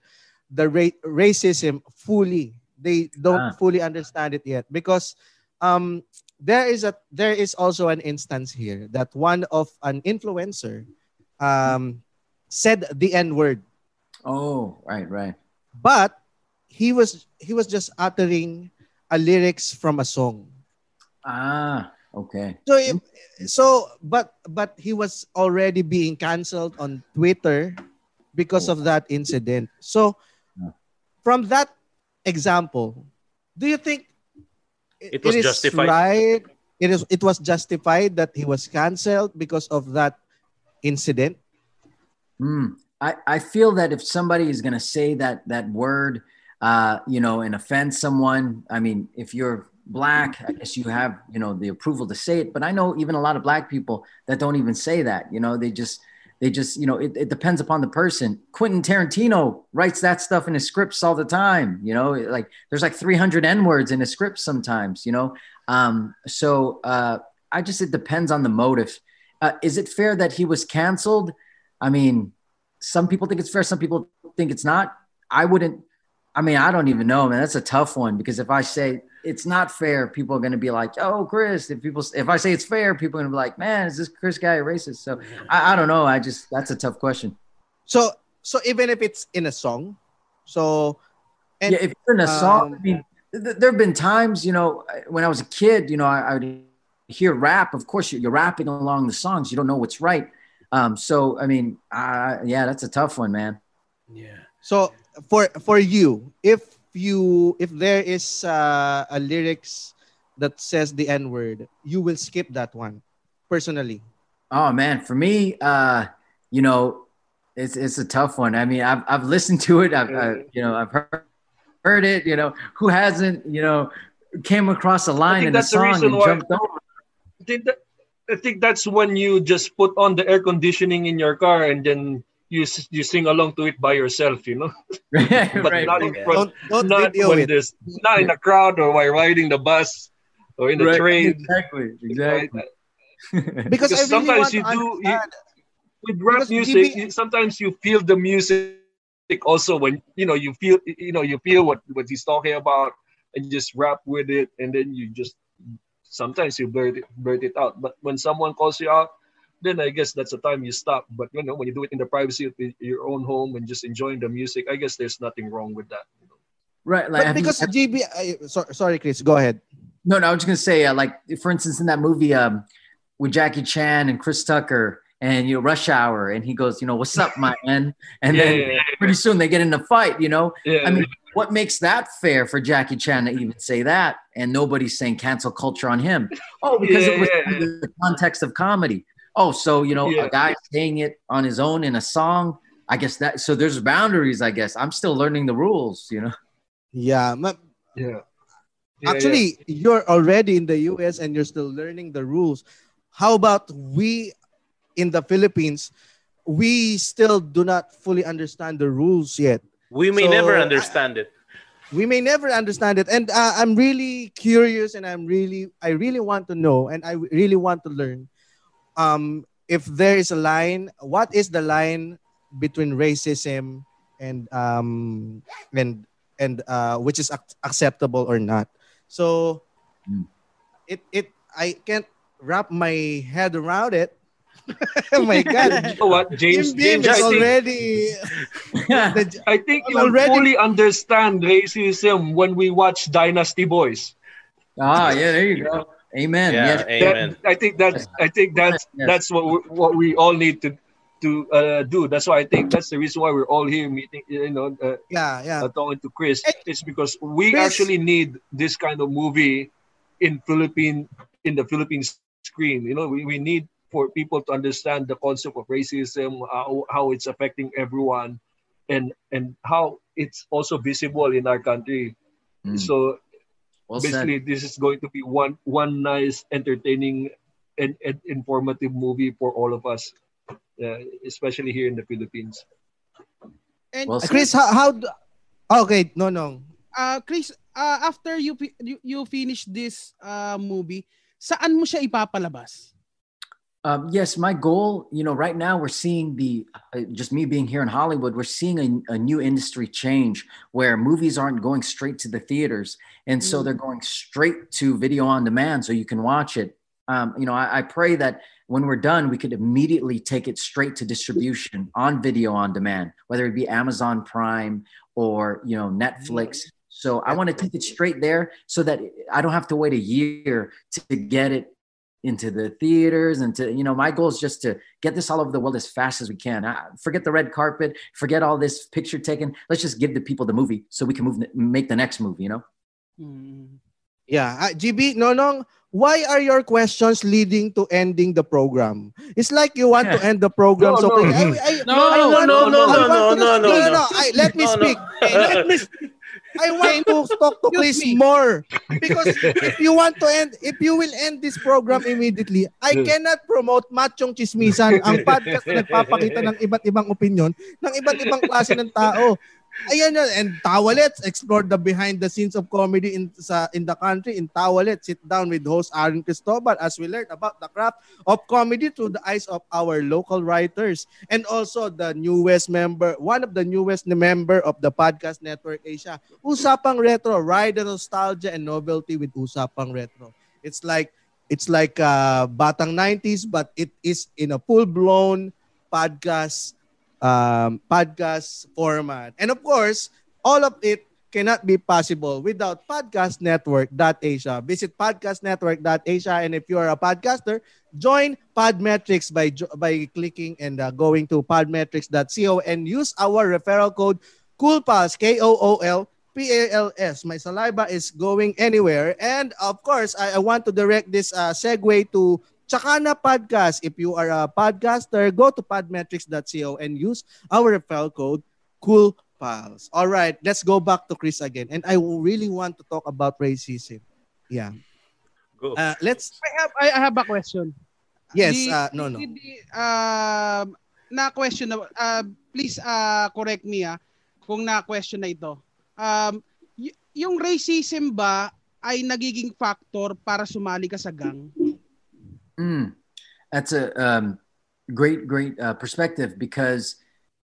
the ra- racism fully. They don't Ah. fully understand it yet because um, there is a there is also an instance here that one of an influencer um, said the N word, Oh, right, right. but he was he was just uttering a lyrics from a song. Ah, okay. So if, so but but he was already being canceled on Twitter because of that incident. So from that example, do you think It was is justified? Right? It is it was justified that he was canceled because of that incident? Hmm. I, I feel that if somebody is going to say that that word, uh, you know, and offend someone, I mean, if you're black, I guess you have, you know, the approval to say it. But I know even a lot of black people that don't even say that. You know, they just they just, you know, it, it depends upon the person. Quentin Tarantino writes that stuff in his scripts all the time. You know, like there's like 300 N words in his scripts sometimes. You know, um, so uh, I just it depends on the motive. Uh, is it fair that he was canceled? I mean, some people think it's fair, some people think it's not. I wouldn't. I mean, I don't even know, man. That's a tough one because if I say it's not fair, people are going to be like, "Oh, Chris." If people, if I say it's fair, people are going to be like, "Man, is this Chris guy a racist?" So I, I don't know. I just that's a tough question. So so even if it's in a song, so and yeah, if you're in a song, um, I mean, th- there have been times, you know, when I was a kid, you know, I, I would hear rap. Of course, you're, you're rapping along the songs. You don't know what's right. Um, so, I mean, uh, yeah, that's a tough one, man. Yeah. So for for you, if you if there is uh, a lyrics that says the N word, you will skip that one personally. Oh man, for me, uh, you know, it's it's a tough one. I mean, I've I've listened to it. I've I, you know I've heard heard it. You know, who hasn't? You know, came across a line think in a that's the song reason and why- jumped over. I think that I think that's when you just put on the air conditioning in your car and then you you sing along to it by yourself, you know. but right, not in front, Don't don't not video when it. there's not in a crowd or while riding the bus or in the Right, train. Exactly, exactly. Because, Because I really sometimes want you to do you, with rap Because music. GB you- sometimes you feel the music also when you know you feel you know you feel what what he's talking about and you just rap with it and then you just sometimes you blurt it blurt it out. But when someone calls you out, then I guess that's the time you stop. But you know when you do it in the privacy of your own home and just enjoying the music, I guess there's nothing wrong with that. you know. right, like But have you- because have- GB, I, so, sorry, Chris, go ahead. No, no, I was just gonna say, uh, like for instance, in that movie um, with Jackie Chan and Chris Tucker, and you know, Rush Hour, and he goes, you know, what's up, my man? And Yeah, then yeah, yeah. pretty soon they get in a fight, you know. Yeah, I mean, what makes that fair for Jackie Chan to even say that, and nobody's saying cancel culture on him? Oh, because Yeah, it was yeah, in the context of comedy. Oh, so you know, Yeah. a guy saying it on his own in a song. I guess that so there's boundaries. I guess I'm still learning the rules. You know. Yeah. ma- Yeah. Yeah, Actually, you're already in the US and you're still learning the rules. How about we in the Philippines? We still do not fully understand the rules yet. We may So, never I- understand it. we may never understand it and uh, i'm really curious and i'm really i really want to know and i really want to learn um if there is a line what is the line between racism and um and and uh which is ac- acceptable or not so Mm. it it i can't wrap my head around it oh my god You know what, James? Bim Bim James, is I think, already the- I think you already- fully understand racism when we watch Dynasty Boys. ah, yeah. There you go. Amen. Yeah, Yes. That- amen. I think that's I think that's Yes. that's what we, what we all need to to uh, do. That's why I think that's the reason why we're all here meeting. You know, uh, yeah yeah uh, talking to Chris. It's because we Chris- actually need this kind of movie in Philippine in the Philippine screen. You know, we, we need for people to understand the concept of racism, how, how it's affecting everyone, and and how it's also visible in our country. Mm. So Well said. basically, this is going to be one one nice, entertaining, and, and informative movie for all of us, uh, especially here in the Philippines. And Well said. chris how, how do, okay no no uh, Chris, uh, after you, you you finish this uh, movie, saan mo siya ipapalabas? Um, yes, my goal, you know, right now we're seeing the, uh, just me being here in Hollywood, we're seeing a, a new industry change where movies aren't going straight to the theaters. And so they're going straight to video on demand so you can watch it. Um, you know, I, I pray that when we're done, we could immediately take it straight to distribution on video on demand, whether it be Amazon Prime or, you know, Netflix. So I want to take it straight there so that I don't have to wait a year to get it into the theaters and to you know my goal is just to get this all over the world as fast as we can I, forget the red carpet forget all this picture taken let's just give the people the movie so we can move make the next movie you know Hmm. Yeah, uh, GB, Nonong, why are your questions leading to ending the program? It's like you want to end the program. No, so no. I, I, No, I no, want- no, no, I no, want to- no, no, no. I, let me No, no. speak. Let me speak. I want to talk to Chris me. more because if you want to end, if you will end this program immediately, I cannot promote Machong Chismisan, ang podcast na nagpapakita ng iba't ibang opinion ng iba't ibang klase ng tao. Ayan yun. And Tawalets, explore the behind the scenes of comedy in sa in the country. In Tawalet, sit down with host Aaron Cristobal as we learn about the craft of comedy through the eyes of our local writers. And also the newest member, one of the newest member of the Podcast Network Asia, Usapang Retro, ride the nostalgia and novelty with Usapang Retro. It's like it's like uh, Batang 90s, but it is in a full-blown podcast um, podcast format. And of course, all of it cannot be possible without podcastnetwork.asia. Visit podcastnetwork.asia and if you are a podcaster, join Podmetrics by by clicking and uh, going to podmetrics.co and use our referral code KOOLPALS, K O O L P A L S. My saliva is going anywhere. And of course, I, I want to direct this uh, segue to Chakana Podcast. If you are a podcaster, go to podmetrics.co and use our referral code Cool Pals. All right, let's go back to Chris again. And I really want to talk about racism. Yeah. Go. Uh, let's I have I have a question. yes, The- uh, no no. the- the, um, na question na uh, please uh, correct me ah kung na question na ito. Um, y- yung racism ba ay nagiging factor para sumali ka sa gang? Mm, that's a um, great, great uh, perspective because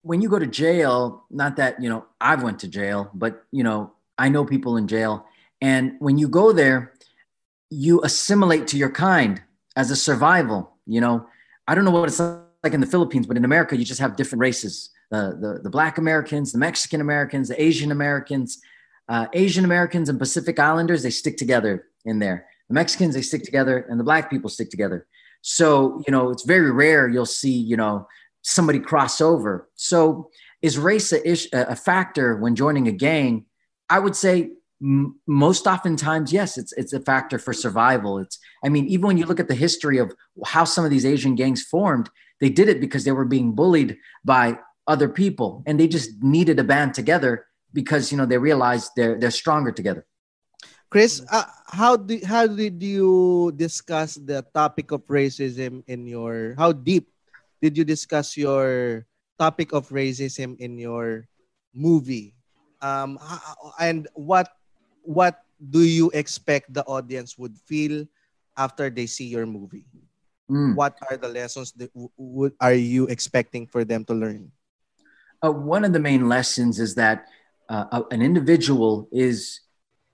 when you go to jail, not that you know I've went to jail, but you know I know people in jail, and when you go there, you assimilate to your kind as a survival. You know, I don't know what it's like in the Philippines, but in America, you just have different races: the the, the Black Americans, the Mexican Americans, the Asian Americans. Uh, Asian Americans and Pacific Islanders, they stick together in there. The Mexicans, they stick together, and the Black people stick together. So, you know, it's very rare you'll see, you know, somebody cross over. So, is race a, ish, a factor when joining a gang? I would say m- most oftentimes, yes, it's it's a factor for survival. It's, I mean, even when you look at the history of how some of these Asian gangs formed, they did it because they were being bullied by other people, and they just needed a band together because you know they realized they're they're stronger together. Chris, uh, how did how did you discuss the topic of racism in your how deep did you discuss your topic of racism in your movie? Um, and what what do you expect the audience would feel after they see your movie? Mm. What are the lessons that w- would are you expecting for them to learn? Uh, one of the main lessons is that uh, an individual is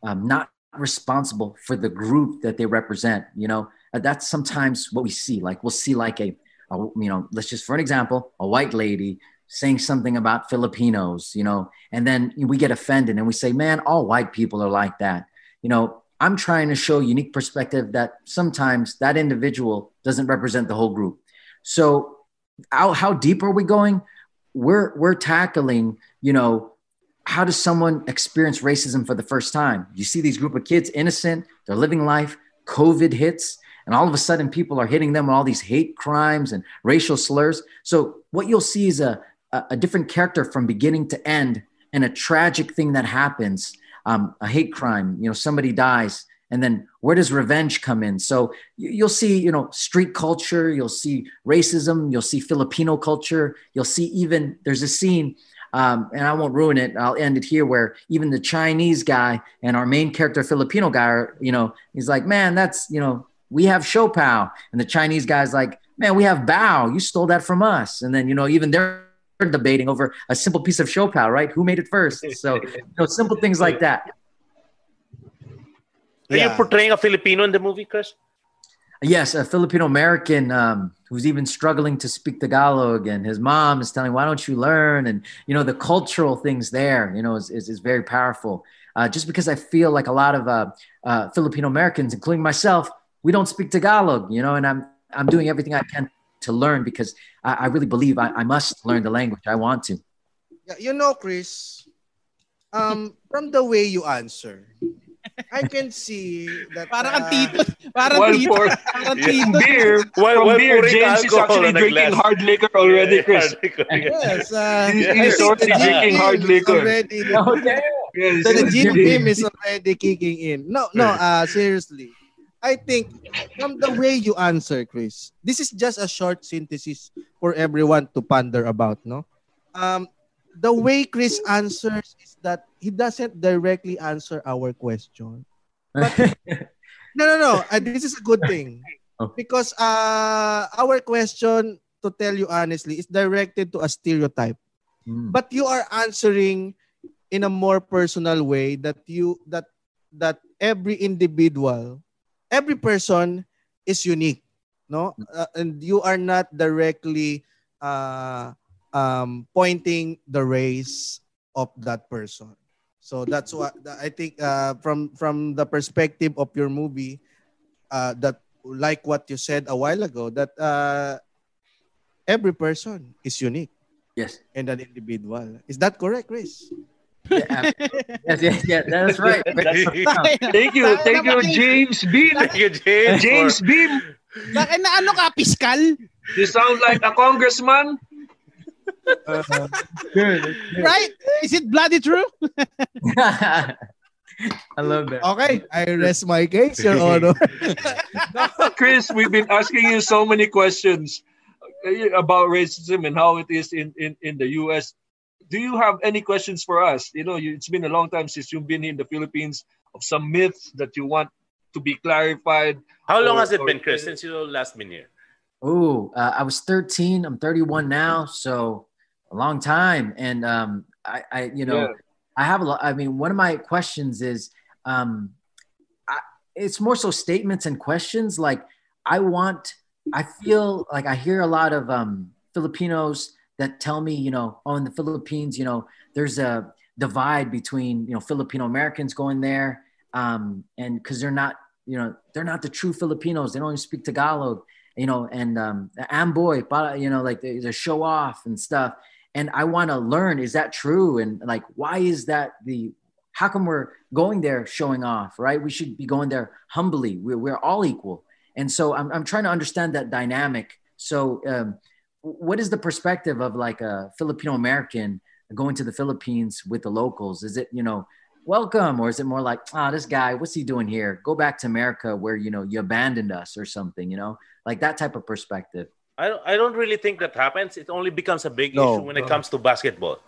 um, not responsible for the group that they represent. You know, that's sometimes what we see. Like we'll see like a, a, you know, let's just for an example, a white lady saying something about Filipinos, you know, and then we get offended and we say, man, all white people are like that. You know, I'm trying to show unique perspective that sometimes that individual doesn't represent the whole group. So how, how deep are we going? We're, we're tackling, you know, how does someone experience racism for the first time? You see these group of kids, innocent, they're living life, COVID hits, and all of a sudden people are hitting them with all these hate crimes and racial slurs. So what you'll see is a, a, different character from beginning to end and a tragic thing that happens, um, a hate crime, you know, somebody dies. And then where does revenge come in? So you- you'll see, you know, street culture, you'll see racism, you'll see Filipino culture, you'll see even there's a scene um, and I won't ruin it. I'll end it here where even the Chinese guy and our main character, Filipino guy, are, you know, he's like, man, that's, you know, we have siopao. And the Chinese guy's like, man, we have Bao. You stole that from us. And then, you know, even they're debating over a simple piece of siopao, right? Who made it first? So, you know, simple things like that. Are you portraying a Filipino in the movie, Chris? Yes, a Filipino American um, who's even struggling to speak Tagalog, and his mom is telling, "Why don't you learn?" And you know, the cultural things there, you know, is is, is very powerful. Uh, just because I feel like a lot of uh, uh, Filipino Americans, including myself, we don't speak Tagalog, you know, and I'm I'm doing everything I can to learn because I, I really believe I, I must learn the language. I want to. You know, Chris, um, from the way you answer, I can see that Parang uh, kang tito. Parang Well, tito. for Parang from tito. beer, While- from while beer, James is actually drinking glass. hard liquor already, Yeah, Chris. Yes, uh, He's, Yes. he's already the drinking Jim hard liquor. Already, Okay. Yes, the he's Jim drinking- Beam is already kicking in. No, no, uh, seriously. I think from the way you answer, Chris, this is just a short synthesis for everyone to ponder about, no? Um, the way Chris answers is that he doesn't directly answer our question. No, no, no. Uh, this is a good thing. Oh. Because uh, our question, to tell you honestly, is directed to a stereotype. Mm. But you are answering in a more personal way that you that that every individual, every person is unique, no? Uh, and you are not directly uh, um, pointing the race of that person. So that's what I think uh, from from the perspective of your movie, uh, that like what you said a while ago, that uh, every person is unique yes. and an individual. Is that correct, Chris? Yeah, yes, yes, yeah, that's right. That's Thank you, thank you, James Bean. Thank you, James. James for- Bean. Bakit na ano ka, piskal? You sound like a congressman. Right? Is it bloody true? I love that. Okay, I rest my case, Your Honor. Chris, we've been asking you so many questions uh, about racism and how it is in, in, in the US. Do you have any questions for us? You know, you, it's been a long time since you've been in the Philippines of some myths that you want to be clarified. How long Or- has it or- been, Chris, since you last been here? Oh, uh, I was 13. I'm 31 now, so a long time. And um, I, I, you know, Yeah. I have a lot. I mean, one of my questions is, um, I, it's more so statements and questions. Like, I want, I feel like I hear a lot of um, Filipinos that tell me, you know, oh, in the Philippines, you know, there's a divide between, you know, Filipino Americans going there, um, and because they're not, you know, they're not the true Filipinos. They don't even speak Tagalog you know, and um, amboy, you know, like they show off and stuff. And I want to learn, is that true? And like, why is that the, how come we're going there showing off, right? We should be going there humbly. We're, we're all equal. And so I'm, I'm trying to understand that dynamic. So um, what is the perspective of like a Filipino American going to the Philippines with the locals? Is it, you know, welcome or is it more like, ah, this guy, what's he doing here? Go back to America where, you know, you abandoned us or something, you know, like that type of perspective. I don't, I don't really think that happens. It only becomes a big No. issue when it comes to basketball.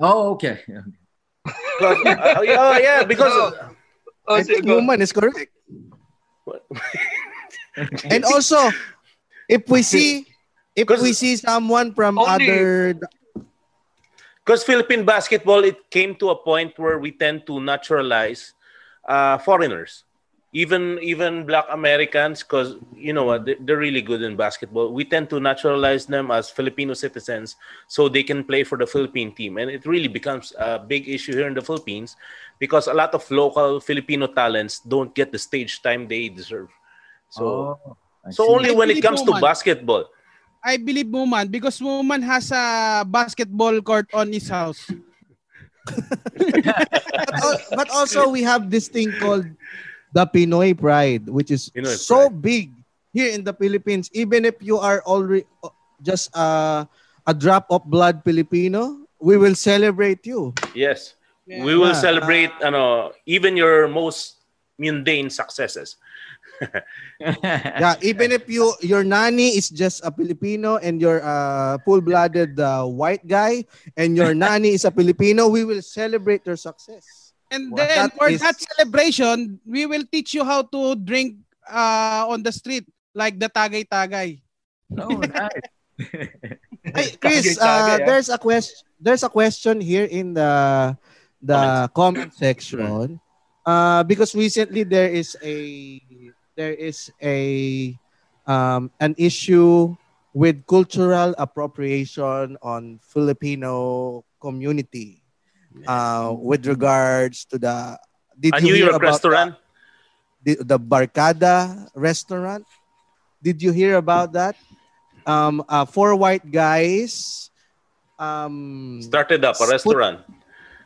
Oh, okay uh, oh yeah, because Oh, I think go- Muman is correct. And also, if we see if we see someone from Only- other Because Philippine basketball, it came to a point where we tend to naturalize uh, foreigners, even even Black Americans, because you know what, they- they're really good in basketball. We tend to naturalize them as Filipino citizens so they can play for the Philippine team, and it really becomes a big issue here in the Philippines because a lot of local Filipino talents don't get the stage time they deserve. So, Oh, so only when it comes to basketball. I believe Woman because Woman has a basketball court on his house. but, al- but also we have this thing called the Pinoy pride, which is Pinoy so big here in the Philippines. Even if you are already uh, just uh, a drop of blood Filipino, we will celebrate you. Yes. We will Yeah. celebrate ano, even your most mundane successes. yeah, even if you your nanny is just a Filipino and you're a full-blooded uh, white guy and your nanny is a Filipino, we will celebrate your success. And Well, then that for is- that celebration, we will teach you how to drink uh, on the street like the tagay-tagay. Oh, nice. Hey, Chris, uh, ah. there's a question. There's a question here in the the comment section. Uh, because recently there is a there is a um, an issue with cultural appropriation on Filipino community uh, with regards to the did A you New hear York about restaurant. the, the Barcada restaurant. Did you hear about that? Um, uh, four white guys um, Started up a Put- restaurant.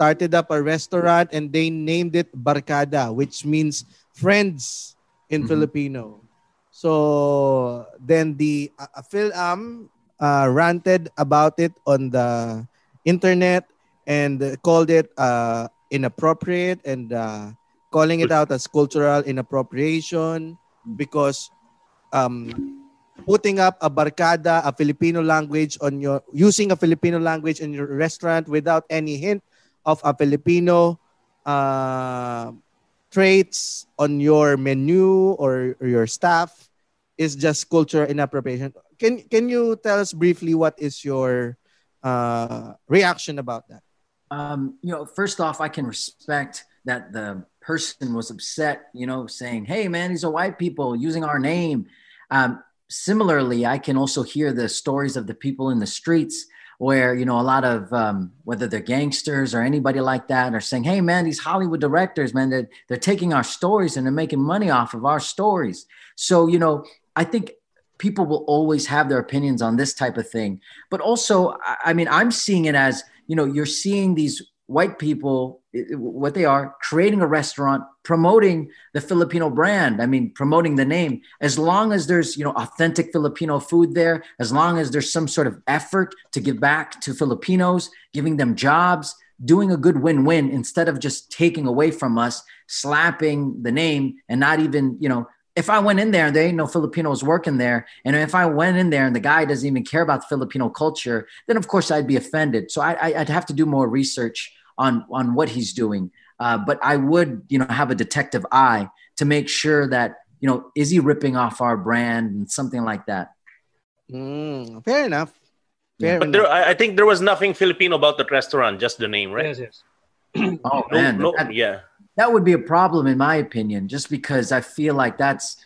started up a restaurant and they named it Barcada, which means friends in Mm-hmm. Filipino. So then the uh, uh, Fil-Am uh, ranted about it on the internet and called it uh, inappropriate and uh, calling it out as cultural inappropriation because um, putting up a barkada, a Filipino language on your using a Filipino language in your restaurant without any hint of a Filipino uh, traits on your menu or, or your staff is just cultural inappropriation. Can can you tell us briefly what is your uh, reaction about that? um, you know, first off, I can respect that the person was upset, you know, saying, hey, man, these are white people using our name. Um, similarly, I can also hear the stories of the people in the streets where, you know, a lot of, um, whether they're gangsters or anybody like that, are saying, hey, man, these Hollywood directors, man, they're, they're taking our stories and they're making money off of our stories. So, you know, I think people will always have their opinions on this type of thing. But also, I- I mean, I'm seeing it as, you know, you're seeing these white people, what they are, creating a restaurant, promoting the Filipino brand. I mean, promoting the name. As long as there's, you know, authentic Filipino food there, as long as there's some sort of effort to give back to Filipinos, giving them jobs, doing a good win-win instead of just taking away from us, slapping the name and not even, you know, if I went in there and there ain't no Filipinos working there, and if I went in there and the guy doesn't even care about Filipino culture, then of course I'd be offended. So I, I, I'd have to do more research on on what he's doing. Uh, but I would, you know, have a detective eye to make sure that you know is he ripping off our brand and something like that. Mm, fair enough. Fair But enough. there, I I think there was nothing Filipino about that restaurant, just the name, right? Yes, yes. Oh No, man, no, that, yeah. that would be a problem in my opinion, just because I feel like that's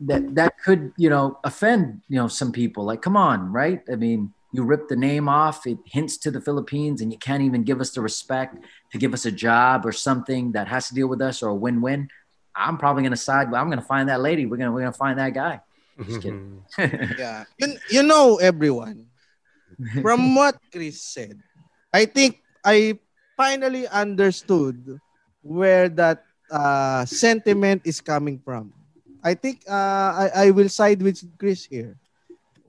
that that could you know offend you know some people. Like, come on, right? I mean, you rip the name off, it hints to the Philippines, and you can't even give us the respect to give us a job or something that has to deal with us or a win-win. I'm probably gonna side. I'm gonna find that lady. We're gonna we're gonna find that guy. Just kidding. yeah. You, you know everyone. From what Chris said, I think I finally understood where that uh, sentiment is coming from. I think uh, I, I will side with Chris here.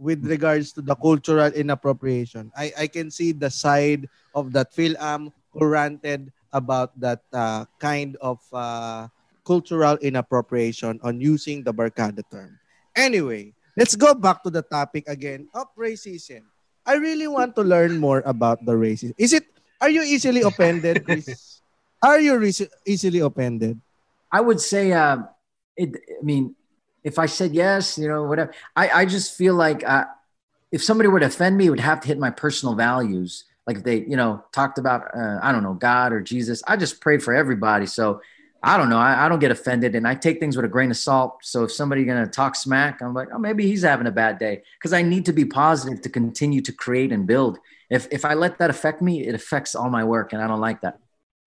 With regards to the cultural inappropriation. I I can see the side of that Fil-Am who ranted about that uh, kind of uh, cultural inappropriation on using the barkada term. Anyway, let's go back to the topic again of racism. I really want to learn more about the racism. Is it? Are you easily offended, Chris? Are you re- easily offended? I would say, uh, it. I mean, if I said yes, you know, whatever. I, I just feel like uh, if somebody were to offend me, it would have to hit my personal values. Like if they, you know, talked about, uh, I don't know, God or Jesus. I just pray for everybody. So I don't know. I, I don't get offended and I take things with a grain of salt. So if somebody going to talk smack, I'm like, oh, maybe he's having a bad day because I need to be positive to continue to create and build. If, if I let that affect me, it affects all my work and I don't like that.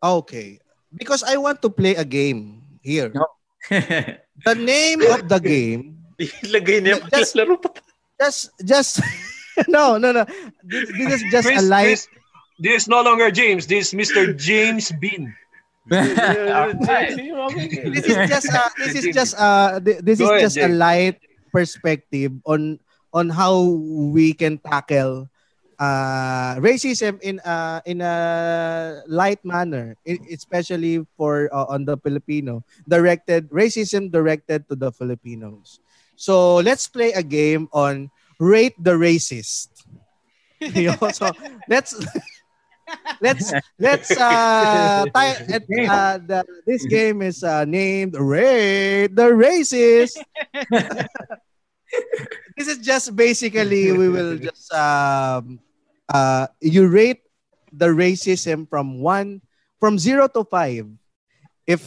Okay. Because I want to play a game here. No. the name of the game Ilagay niya Just- laro pa. just just no no no this, this is just Chris, a light Chris, this is no longer James. This is Mr. James Bean. this is just uh, this is just uh thi- this is ahead, just a Jay. light perspective on on how we can tackle uh racism in uh in a light manner especially for uh, on the Filipino directed racism directed to the Filipinos. So let's play a game on rate the racist. So let's let's let's uh, tie, uh the, this game is uh, named rate the racist this is just basically we will just um uh you rate the racism from one from zero to five. If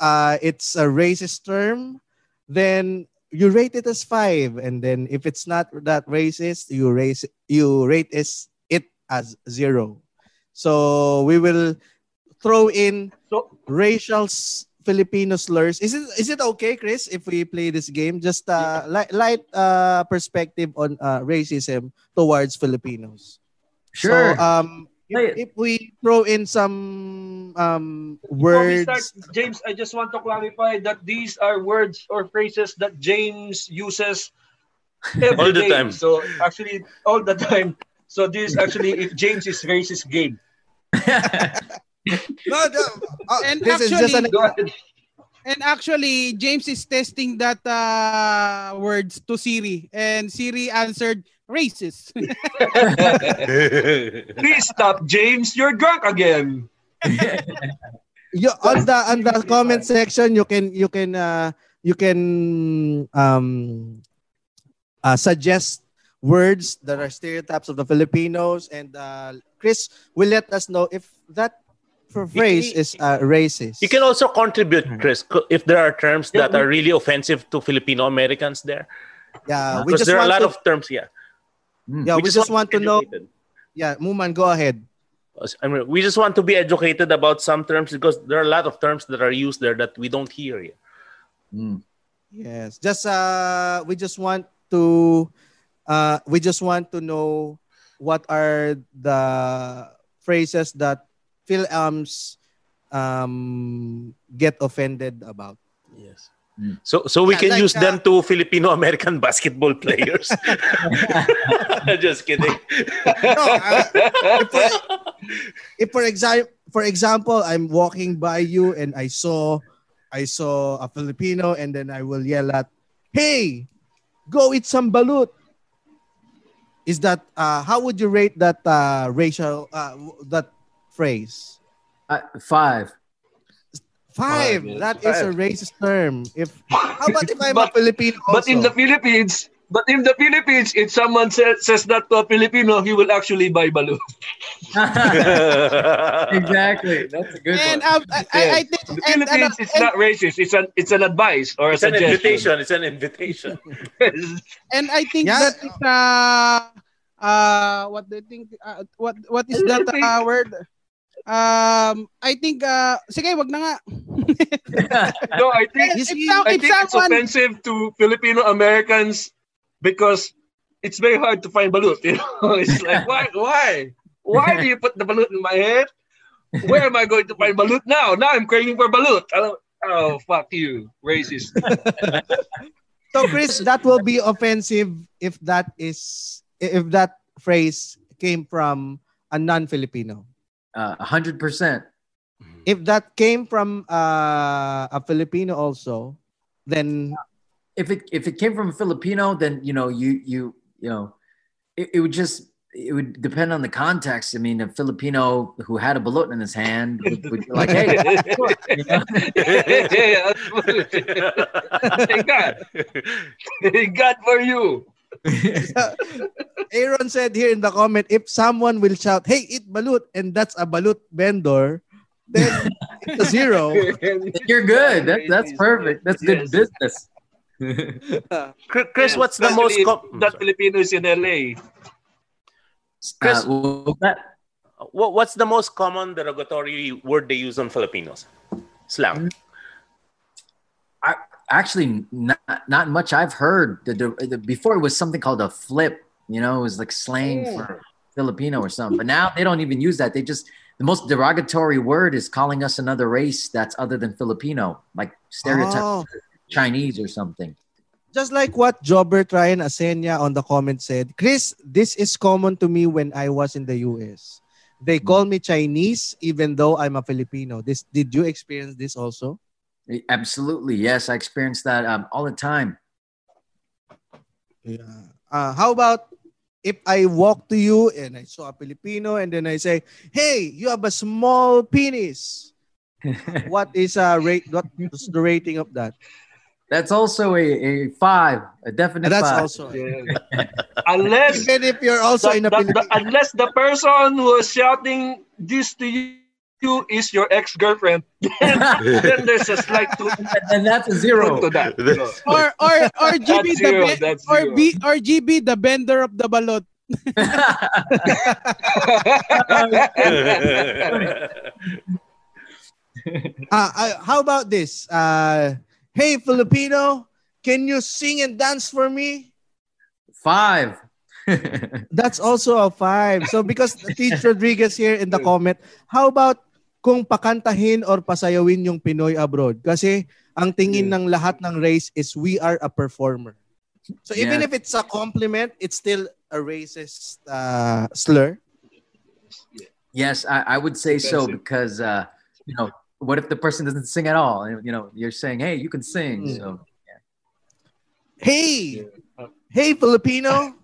uh it's a racist term then you rate it as five. And then if it's not that racist you raise you rate is it as zero. So we will throw in So racial Filipino slurs. Is it is it okay, Chris, if we play this game? Just uh, light light uh, perspective on uh, racism towards Filipinos. Sure. So um, if, if we throw in some um Before we words, start, James, I just want to clarify that these are words or phrases that James uses every All the day. time. So actually, all the time. So this actually if James is racist game. no, no, uh, And this is just an And actually, James is testing that uh, words to Siri. And Siri answered, racist. Please stop, James. You're drunk again. you on the on the comment section you can you can uh you can um uh, suggest words that are stereotypes of the Filipinos and uh Chris will let us know if that for phrase is uh, racist. You can also contribute, Chris, if there are terms Yeah, that are really offensive to Filipino Americans there. yeah, we Because just there are a want lot to, of terms, yeah. yeah, we, just, want to know yeah, Muman go ahead. I mean, we just want to be educated about some terms because there are a lot of terms that are used there that we don't hear here. Mm. Yes, just uh we just want to uh we just want to know what are the phrases that Fil-Ams um get offended about. Yes. So so we Yeah, can like, use them uh, to Filipino American basketball players. Just kidding. No, uh, if for, if for example for example I'm walking by you and I saw I saw a Filipino and then I will yell at, "Hey, go eat some balut." Is that uh how would you rate that uh racial uh that phrase? Uh, five. Five. Five, yes. That is a racist term. If how about if I'm But- a Filipino also? But in the Philippines, but in the Philippines, if someone says, says that to a Filipino, he will actually buy balut. exactly. That's a good and one. um, I, I, I think... The and- and, Philippines, uh, it's not racist. It's an it's an advice or a it's an invitation. It's an invitation. And I think Yeah. that is uh uh what do you think uh, what what is that uh, word? Um I think uh sige wag na nga. no, I think You if, see, some- I if think it's offensive to Filipino Americans because it's very hard to find balut. You know, it's like why why why do you put the balut in my head? Where am I going to find balut now? Now I'm craving for balut. I don't- Oh fuck you, racist. So Chris, that will be offensive if that is if that phrase came from a non-Filipino. Uh, A hundred percent. If that came from uh, a Filipino also, then If it if it came from a Filipino, then you know you you you know it, it would just it would depend on the context. I mean, a Filipino who had a balut in his hand would, would be like, "Hey, you know? yeah, absolutely. Thank God. Thank God for you. Aaron said here in the comment, if someone will shout, "Hey, eat balut," and that's a balut vendor, then it's a zero. you're good. That, that's perfect. That's good Yes. business." Chris, Chris, what's the most com- that Filipino is in LA? Chris, Uh, what, what's the most common derogatory word they use on Filipinos? Slang. I, actually, not, not much I've heard. The, the, the, before it was something called a flip. You know, it was like slang oh. for Filipino or something. But now they don't even use that. They just the most derogatory word is calling us another race that's other than Filipino, like stereotype Oh. Chinese or something. Just like what Jobert Ryan Asenya on the comment said, Chris, this is common to me when I was in the US. They call me Chinese even though I'm a Filipino. This did you experience this also? Absolutely, yes, I experience that um, all the time. Yeah. Uh, how about if I walk to you and I saw a Filipino and then I say, "Hey, you have a small penis." what is uh rate? What is the rating of that? That's also a, a five, a definite That's five. also Yeah. unless even if you're also the- in a the- the- unless the person who is shouting this to you is your ex-girlfriend, then, then there's a slight to, and that's a zero. to that. you know. Or or or GB That's the zero, be- or zero. B or GB the bender of the balut. Uh, uh, how about this? Uh, hey, Filipino, can you sing and dance for me? Five. That's also a five. So because Teach Rodriguez here in the comment, how about kung pakantahin or pasayawin yung Pinoy abroad? Kasi ang tingin ng lahat ng race is we are a performer. So even Yeah. if it's a compliment, it's still a racist uh, slur. Yes, I, I would say so because uh, you know, what if the person doesn't sing at all? You know, you're saying, "Hey, you can sing." Mm. So Hey, hey, Filipino,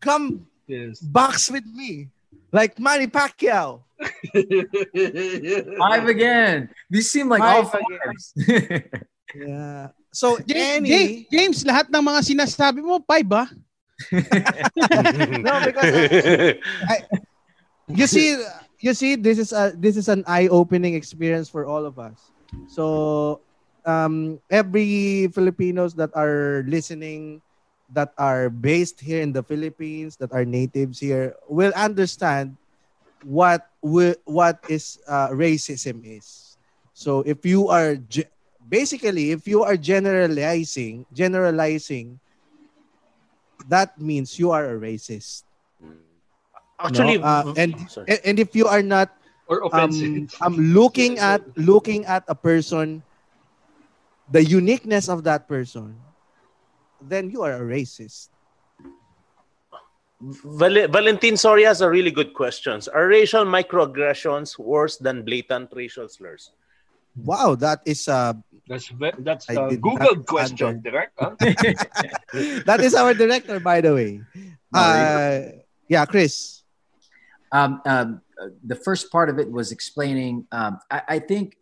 come Yes. box with me. Like Manny Pacquiao. five again. These seem like all Five fives. Yeah. So James, any James, lahat ng mga sinasabi mo, five ba? no because uh, you see you see this is a this is an eye-opening experience for all of us. So um every Filipinos that are listening that are based here in the Philippines that are natives here will understand what what is uh, racism is. So if you are ge- basically if you are generalizing generalizing that means you are a racist. Actually, No, uh, and, and and if you are not or offensive. um, I'm looking at looking at a person, the uniqueness of that person, then you are a racist. Val- Valentin Soria has a really good questions. Are racial microaggressions worse than blatant racial slurs? Wow, that is a That's ve- that's I a did Google question, direct. Huh? that is our director, by the way. Uh, yeah, Chris. um, um, uh, the first part of it was explaining. Um, I, I think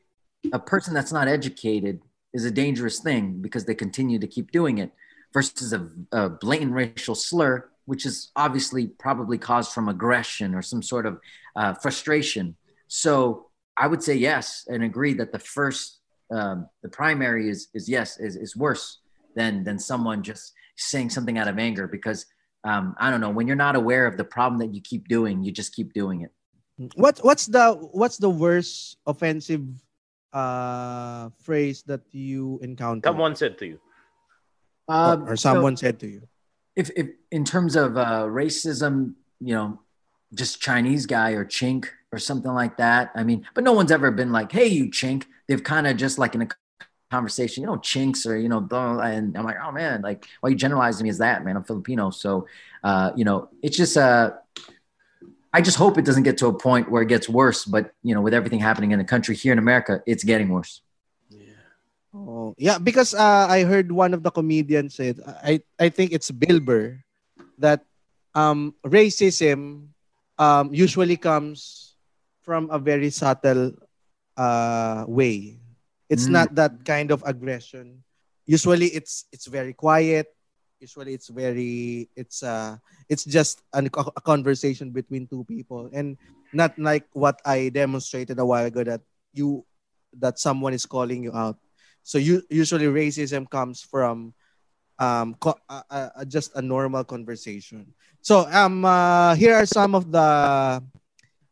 a person that's not educated is a dangerous thing because they continue to keep doing it, versus a, a blatant racial slur, which is obviously probably caused from aggression or some sort of uh, frustration. So I would say yes and agree that the first, um, the primary is is yes is, is worse than than someone just saying something out of anger because um, I don't know when you're not aware of the problem that you keep doing, you just keep doing it. What what's the what's the worst offensive uh phrase that you encountered? Someone said to you. Um, or so someone said to you. if, if in terms of uh, racism, you know, just Chinese guy or chink or something like that. I mean, but no one's ever been like, "Hey, you chink." They've kind of just like in a conversation, you know, chinks or you know, blah, and I'm like, oh man, like why you generalizing me as that, man? I'm Filipino, so uh, you know, it's just uh, I just hope it doesn't get to a point where it gets worse. But you know, with everything happening in the country here in America, it's getting worse. Oh, yeah, because uh, I heard one of the comedians said, I, I think it's Bill Burr, that um, racism um, usually comes from a very subtle uh, way. It's Mm. not that kind of aggression. Usually, it's it's very quiet. Usually, it's very it's uh it's just an, a conversation between two people, and not like what I demonstrated a while ago that you that someone is calling you out. So you usually racism comes from um co- uh, uh, just a normal conversation. So um uh, here are some of the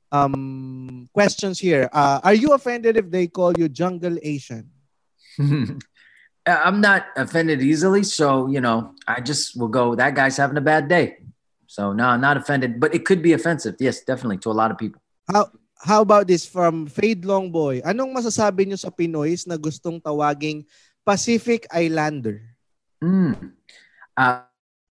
um questions here. Uh, are you offended if they call you Jungle Asian? I'm not offended easily, so you know, I just will go. That guy's having a bad day. So no, I'm not offended, but it could be offensive. Yes, definitely to a lot of people. How how about this from Fade Longboy? Anong masasabi niyo sa Pinoys na gustong tawaging Pacific Islander? Mm. Uh,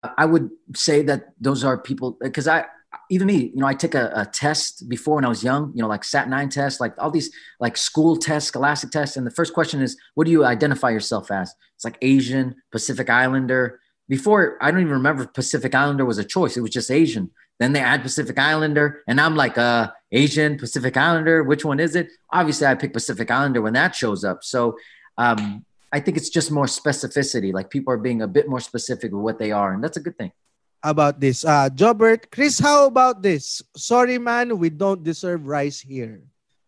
I would say that those are people because I even me, you know, I took a, a test before when I was young, you know, like SAT nine test, like all these like school tests, scholastic tests, and the first question is, what do you identify yourself as? It's like Asian, Pacific Islander. Before I don't even remember if Pacific Islander was a choice; it was just Asian. Then they add Pacific Islander, and I'm like, uh, Asian, Pacific Islander. Which one is it? Obviously, I pick Pacific Islander when that shows up. So. Um, I think it's just more specificity. Like people are being a bit more specific with what they are, and that's a good thing. How about this? Uh, Jobert, Chris, how about this? Sorry, man, we don't deserve rice here.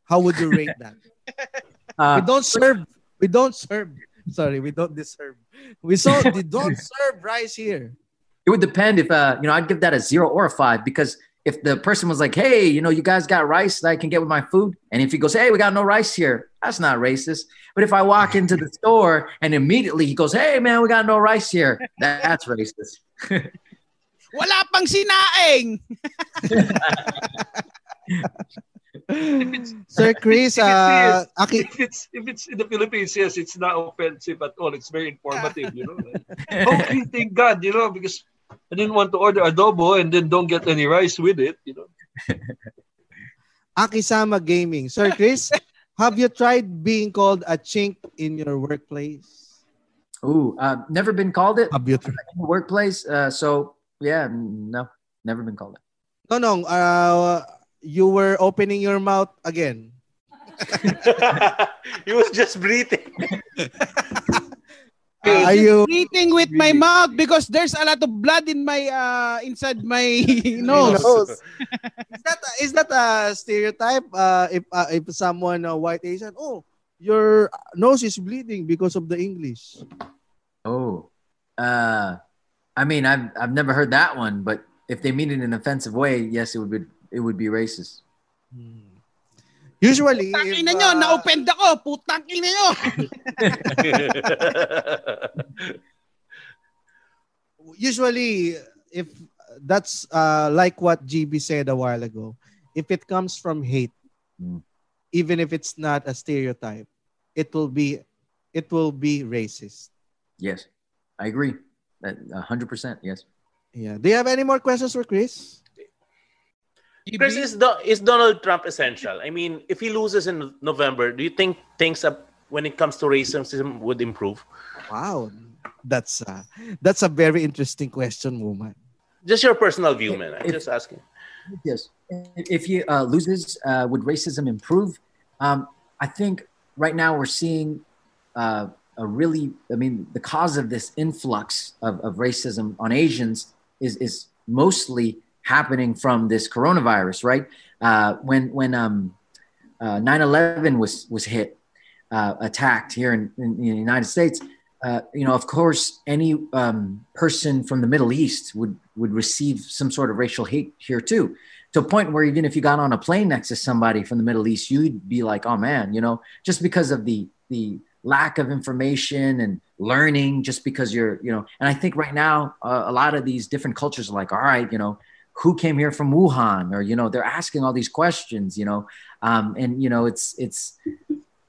How would you rate that? Uh, we don't serve. We don't serve. Sorry, we don't deserve. We so we don't serve rice here. It would depend if uh, you know, I'd give that a zero or a five because if the person was like, "Hey, you know, you guys got rice that I can get with my food," and if he goes, "Hey, we got no rice here," that's not racist. But if I walk into the store and immediately he goes, "Hey, man, we got no rice here," that's racist. Wala pang sinaing. Sir Chris, If it's, uh, yes, Aki, if it's if it's in the Philippines, yes, it's not offensive at all. It's very informative, you know. okay, thank God, you know, because I didn't want to order adobo and then don't get any rice with it, you know. Akisama Gaming. Sir Chris, have you tried being called a chink in your workplace? Ooh, uh, never been called it Have you tried? in the workplace. Uh, so yeah, no, never been called it. No, no. Uh, you were opening your mouth again. he was just breathing. Are you? Breathing with my mouth because there's a lot of blood in my uh inside my nose. Nose. is that is that a stereotype? Uh, if uh, if someone uh, white Asian, oh, your nose is bleeding because of the English. Oh, uh, I mean, I've I've never heard that one, but if they mean it in an offensive way, yes, it would be it would be racist. Usually, Putang if, ina nyo, uh, na-offend ako. Putang ina nyo. usually if that's uh, like what GB said a while ago, if it comes from hate, Mm. even if it's not a stereotype, it will be it will be racist. Yes, I agree. That hundred percent. Yes. Yeah. Do you have any more questions for Chris? Chris, is, Do- is Donald Trump essential? I mean, if he loses in November, do you think things up when it comes to racism would improve? Wow, that's uh, that's a very interesting question, woman. Just your personal view, man. I'm If- just asking. Yes. If he uh, loses, uh, would racism improve? Um, I think right now we're seeing uh, a really, I mean, the cause of this influx of, of racism on Asians is, is mostly happening from this coronavirus, right? Uh, when when um, uh, 9/11 was was hit, uh, attacked here in, in, the United States, uh, you know, of course, any um, person from the Middle East would would receive some sort of racial hate here too, to a point where even if you got on a plane next to somebody from the Middle East, you'd be like, oh man, you know, just because of the the lack of information and learning, just because you're, you know, and I think right now uh, a lot of these different cultures are like, all right, you know, who came here from Wuhan, or you know, they're asking all these questions, you know, um, and you know, it's it's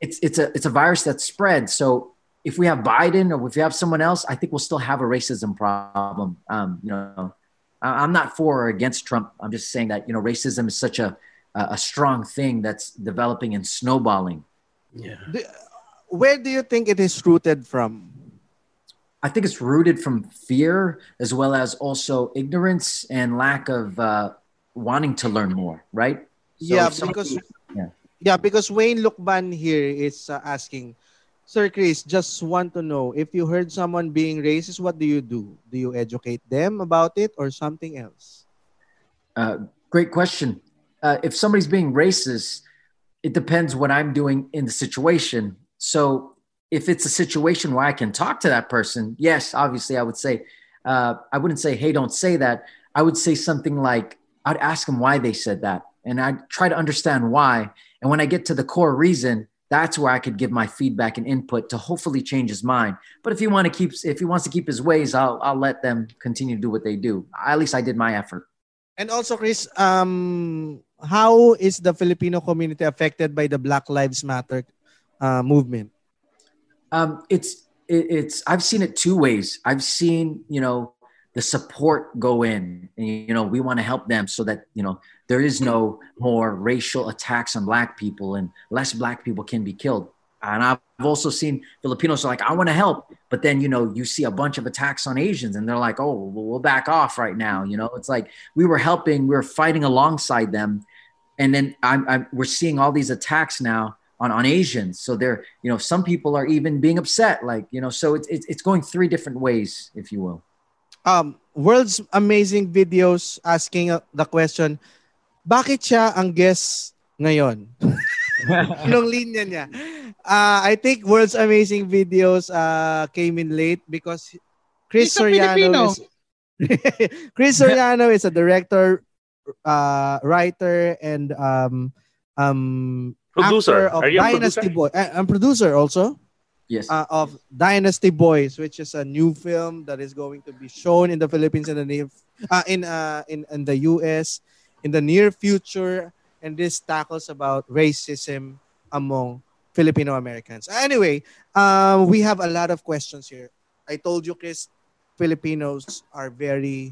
it's it's a it's a virus that spread. So if we have Biden or if we have someone else, I think we'll still have a racism problem. Um, you know, I- I'm not for or against Trump. I'm just saying that you know racism is such a a a strong thing that's developing and snowballing. Yeah. Where do you think it is rooted from? I think it's rooted from fear as well as also ignorance and lack of uh, wanting to learn more, right? So yeah, because yeah. yeah, because Wayne Lukban here is uh, asking, Sir Chris, just want to know if you heard someone being racist, what do you do? Do you educate them about it or something else? Uh, great question. Uh, if somebody's being racist, it depends what I'm doing in the situation. So if it's a situation where I can talk to that person, yes, obviously I would say, uh, I wouldn't say, hey, don't say that. I would say something like, I'd ask them why they said that. And I'd try to understand why. And when I get to the core reason, that's where I could give my feedback and input to hopefully change his mind. But if he want to keep, if he wants to keep his ways, I'll, I'll let them continue to do what they do. At least I did my effort. And also, Chris, um, how is the Filipino community affected by the Black Lives Matter uh, movement? Um, it's it, it's I've seen it two ways. I've seen you know the support go in, and you know we want to help them so that you know there is no more racial attacks on Black people and less Black people can be killed. And I've also seen Filipinos are like, I want to help, but then you know you see a bunch of attacks on Asians, and they're like, oh, well, we'll back off right now. You know, it's like we were helping, we were fighting alongside them, and then I'm, I'm we're seeing all these attacks now on on Asians. So they're you know some people are even being upset, like you know. So it's it's, it's going three different ways, if you will. Um, World's Amazing Videos asking uh, the question, bakit siya ang guest ngayon? Anong linya niya? Uh, I think World's Amazing Videos uh, came in late because Chris He's. Soriano is Chris Soriano is a director, uh, writer, and um, um, Producer. actor of Are you Dynasty producer? Boy. Uh, I'm producer also Yes. uh, of Dynasty Boys, which is a new film that is going to be shown in the Philippines in the near, uh, in uh, in in the U.S. in the near future, and this tackles about racism among Filipino Americans. Anyway, um, we have a lot of questions here. I told you, Chris, Filipinos are very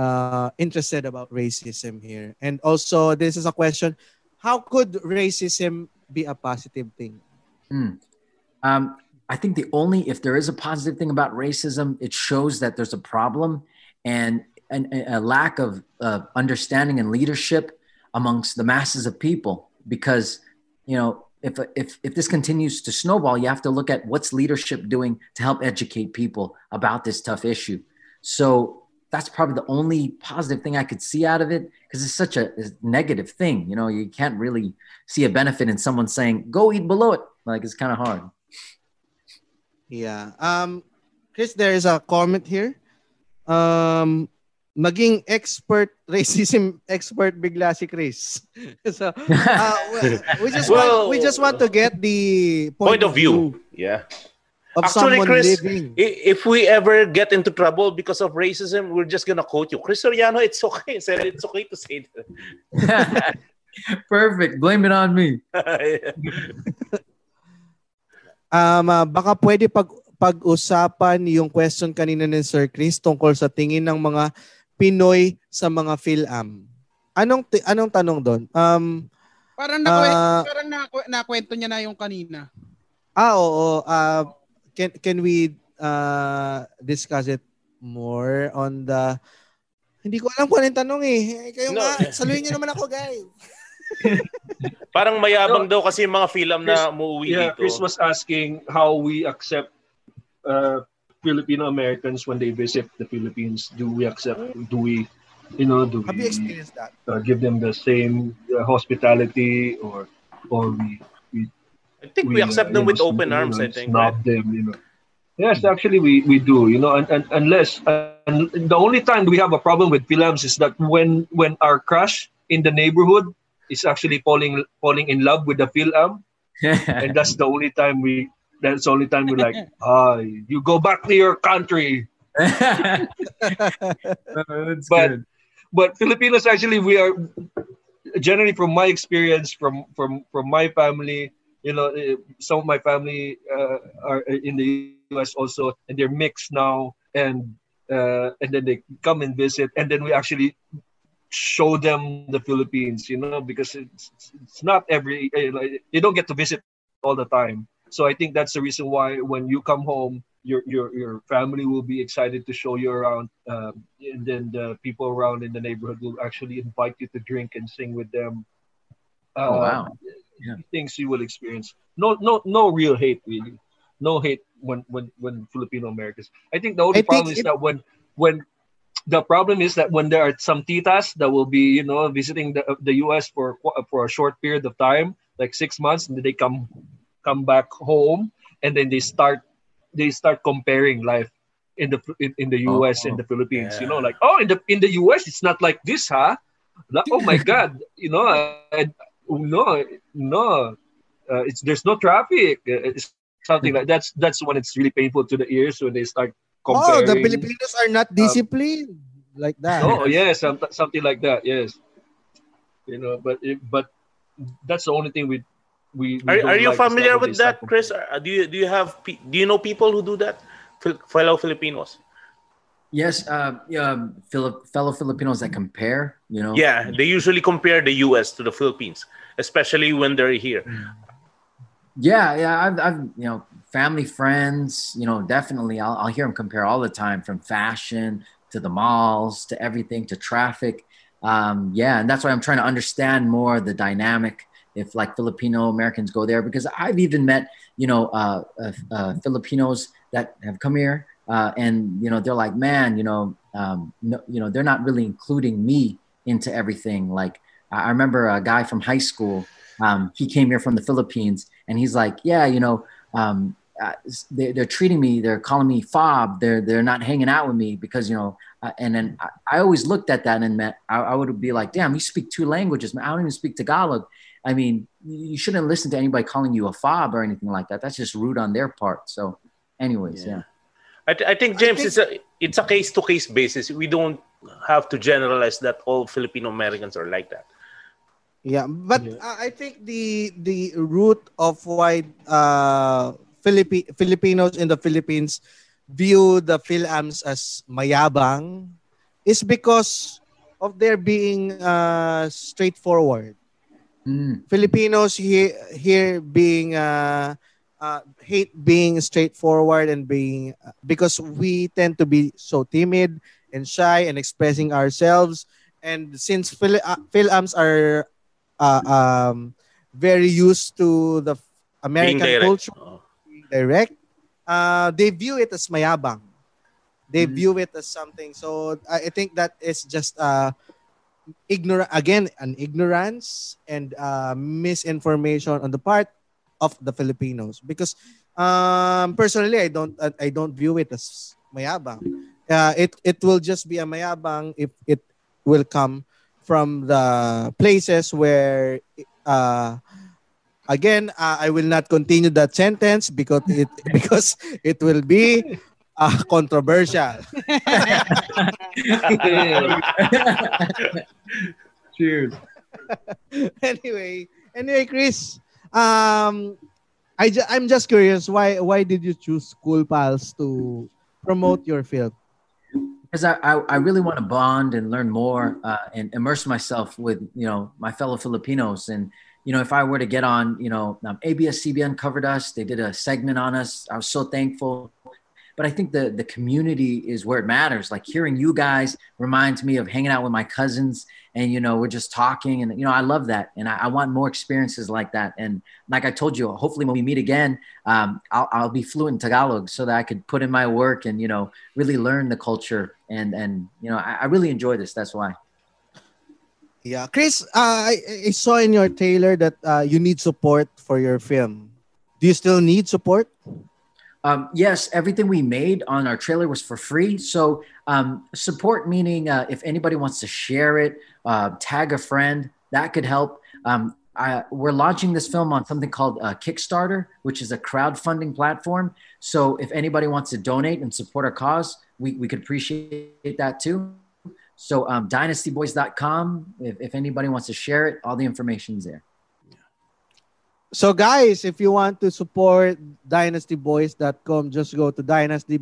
uh, interested about racism here, and also this is a question: How could racism be a positive thing? Hmm. Um, I think the only if there is a positive thing about racism, it shows that there's a problem and, and a lack of uh, understanding and leadership amongst the masses of people. Because you know, if if if this continues to snowball, you have to look at what's leadership doing to help educate people about this tough issue. So that's probably the only positive thing I could see out of it because it's such a negative thing. You know, you can't really see a benefit in someone saying, "Go eat balut." Like it's kind of hard. Yeah. Um, Chris, there is a comment here. Um, maging expert racism expert bigla si Chris. so uh, we- we just Well- want we just want to get the Point of view. Yeah. Of Actually, someone Chris, living. if we ever get into trouble because of racism, we're just gonna quote you. Chris Soriano, it's okay. Said it's okay to say that. Perfect. Blame it on me. Um, ah, baka pwede pag pag-usapan yung question kanina ni Sir Chris tungkol sa tingin ng mga Pinoy sa mga PhilAm. Anong ti- anong tanong doon? Um, Parang nakwe- Ah. parang nakwe- nakwento niya na yung kanina. Ah, oo. Uh, can, can we uh, discuss it more on the... Hindi ko alam kung ano yung tanong eh. Eh, Kayo No. nga, saluhin niyo naman ako, guys. Parang mayabang daw kasi yung mga film na Chris- umuwi Yeah, dito. Chris was asking how we accept uh, Filipino Americans when they visit the Philippines. Do we accept? Do we, you know, do Have you we experienced that? uh, give them the same uh, hospitality, or or we we I think we, accept them you know, with open you arms, know, I think. right? Them, you know. Yes, actually, we, we do. You know, and, and unless and the only time we have a problem with Fil-Ams is that when when our crush in the neighborhood is actually falling falling in love with the Fil-Am, and that's the only time we. That's the only time we're like, ah, you go back to your country. That's But- good. but Filipinos actually we are generally from my experience from from from my family you know, eh, some of my family uh, are in the U.S. also, and they're mixed now, and uh, and then they come and visit, and then we actually show them the Philippines, you know, because it's it's not every eh, like, you don't get to visit all the time. So I think that's the reason why when you come home, your your your family will be excited to show you around, um, and then the people around in the neighborhood will actually invite you to drink and sing with them. Oh, Uh, wow. Yeah. Things you will experience. No, no, no real hate really. No hate when when when Filipino Americans. I think the only I problem is it- that when when the problem is that when there are some titas that will be you know visiting the, the US for for a short period of time, like six months, and then they come come back home, and then they start they start comparing life in the in, in the US and the Philippines. You know, like oh, in the in the US it's not like this, huh? Like, oh my God, you know, I, no, no, uh, it's there's no traffic. Uh, It's something like that's that's when it's really painful to the ears when they start Oh, the Filipinos are not disciplined like that. Oh yes, some, something like that. Yes, you know, but it, but that's the only thing we we. we Are, are you like is familiar with that, Chris? Uh, Do you do you have do you know people who do that? Fellow Filipinos. Yes, uh, um, Philip, fellow Filipinos that compare, you know. Yeah, they usually compare the U.S. to the Philippines, especially when they're here. Yeah, yeah. I've, I've, you know, family, friends, you know, definitely. I'll, I'll hear them compare all the time from fashion to the malls to everything to traffic. Um, yeah, and that's why I'm trying to understand more the dynamic if like Filipino Americans go there because I've even met, you know, uh, uh, uh, Filipinos that have come here uh, and you know they're like, man, you know, um, no, you know, they're not really including me into everything. Like I remember a guy from high school. Um, he came here from the Philippines, and he's like, "Yeah, you know, um, uh, they, they're treating me. They're calling me fob. They're they're not hanging out with me because you know." Uh, and then I, I always looked at that and meant I, I would be like, "Damn, you speak two languages. Man. I don't even speak Tagalog. I mean, you shouldn't listen to anybody calling you a fob or anything like that. That's just rude on their part." So, anyways, yeah. I, th- I think James, it's a it's a case to case basis. We don't have to generalize that all Filipino Americans are like that. Yeah, but uh, I think the the root of why uh Philippi- Filipinos in the Philippines view the Fil-Ams as mayabang is because of their being uh straightforward. Filipinos here here being uh, uh hate being straightforward and being because we tend to be so timid and shy and expressing ourselves and since Phil- uh, Fil-Ams are uh, um, very used to the American direct. culture, being direct. Uh, they view it as mayabang. They view it as something. So I, I think that is just uh, ignorant again, an ignorance and uh, misinformation on the part of the Filipinos. Because um, personally, I don't I, I don't view it as mayabang. Uh, it it will just be a mayabang if it will come from the places where uh again uh, I will not continue that sentence because it because it will be uh, controversial. Cheers. anyway, anyway, Chris, um, I I'm just curious why why did you choose KOOLPALS to promote your film? because I, I, I really want to bond and learn more uh, and immerse myself with you know my fellow Filipinos and you know if I were to get on you know um, ABS-CBN covered us they did a segment on us I was so thankful but I think the the community is where it matters. Like hearing you guys reminds me of hanging out with my cousins and you know we're just talking and you know I love that. And I, I want more experiences like that. And like I told you hopefully when we meet again um, I'll, I'll be fluent in Tagalog so that I could put in my work and you know really learn the culture. And and you know I, I really enjoy this. That's why. Yeah, Chris, uh, I, I saw in your trailer that uh, you need support for your film. Do you still need support? Um, yes, everything we made on our trailer was for free. So um, support meaning uh, if anybody wants to share it, uh, tag a friend, that could help. Um, I, we're launching this film on something called uh, Kickstarter, which is a crowdfunding platform. So if anybody wants to donate and support our cause, we, we could appreciate that too. So um, dynastyboys.com, if, if anybody wants to share it, all the information's there. So guys, if you want to support dynastyboys.com, just go to dynasty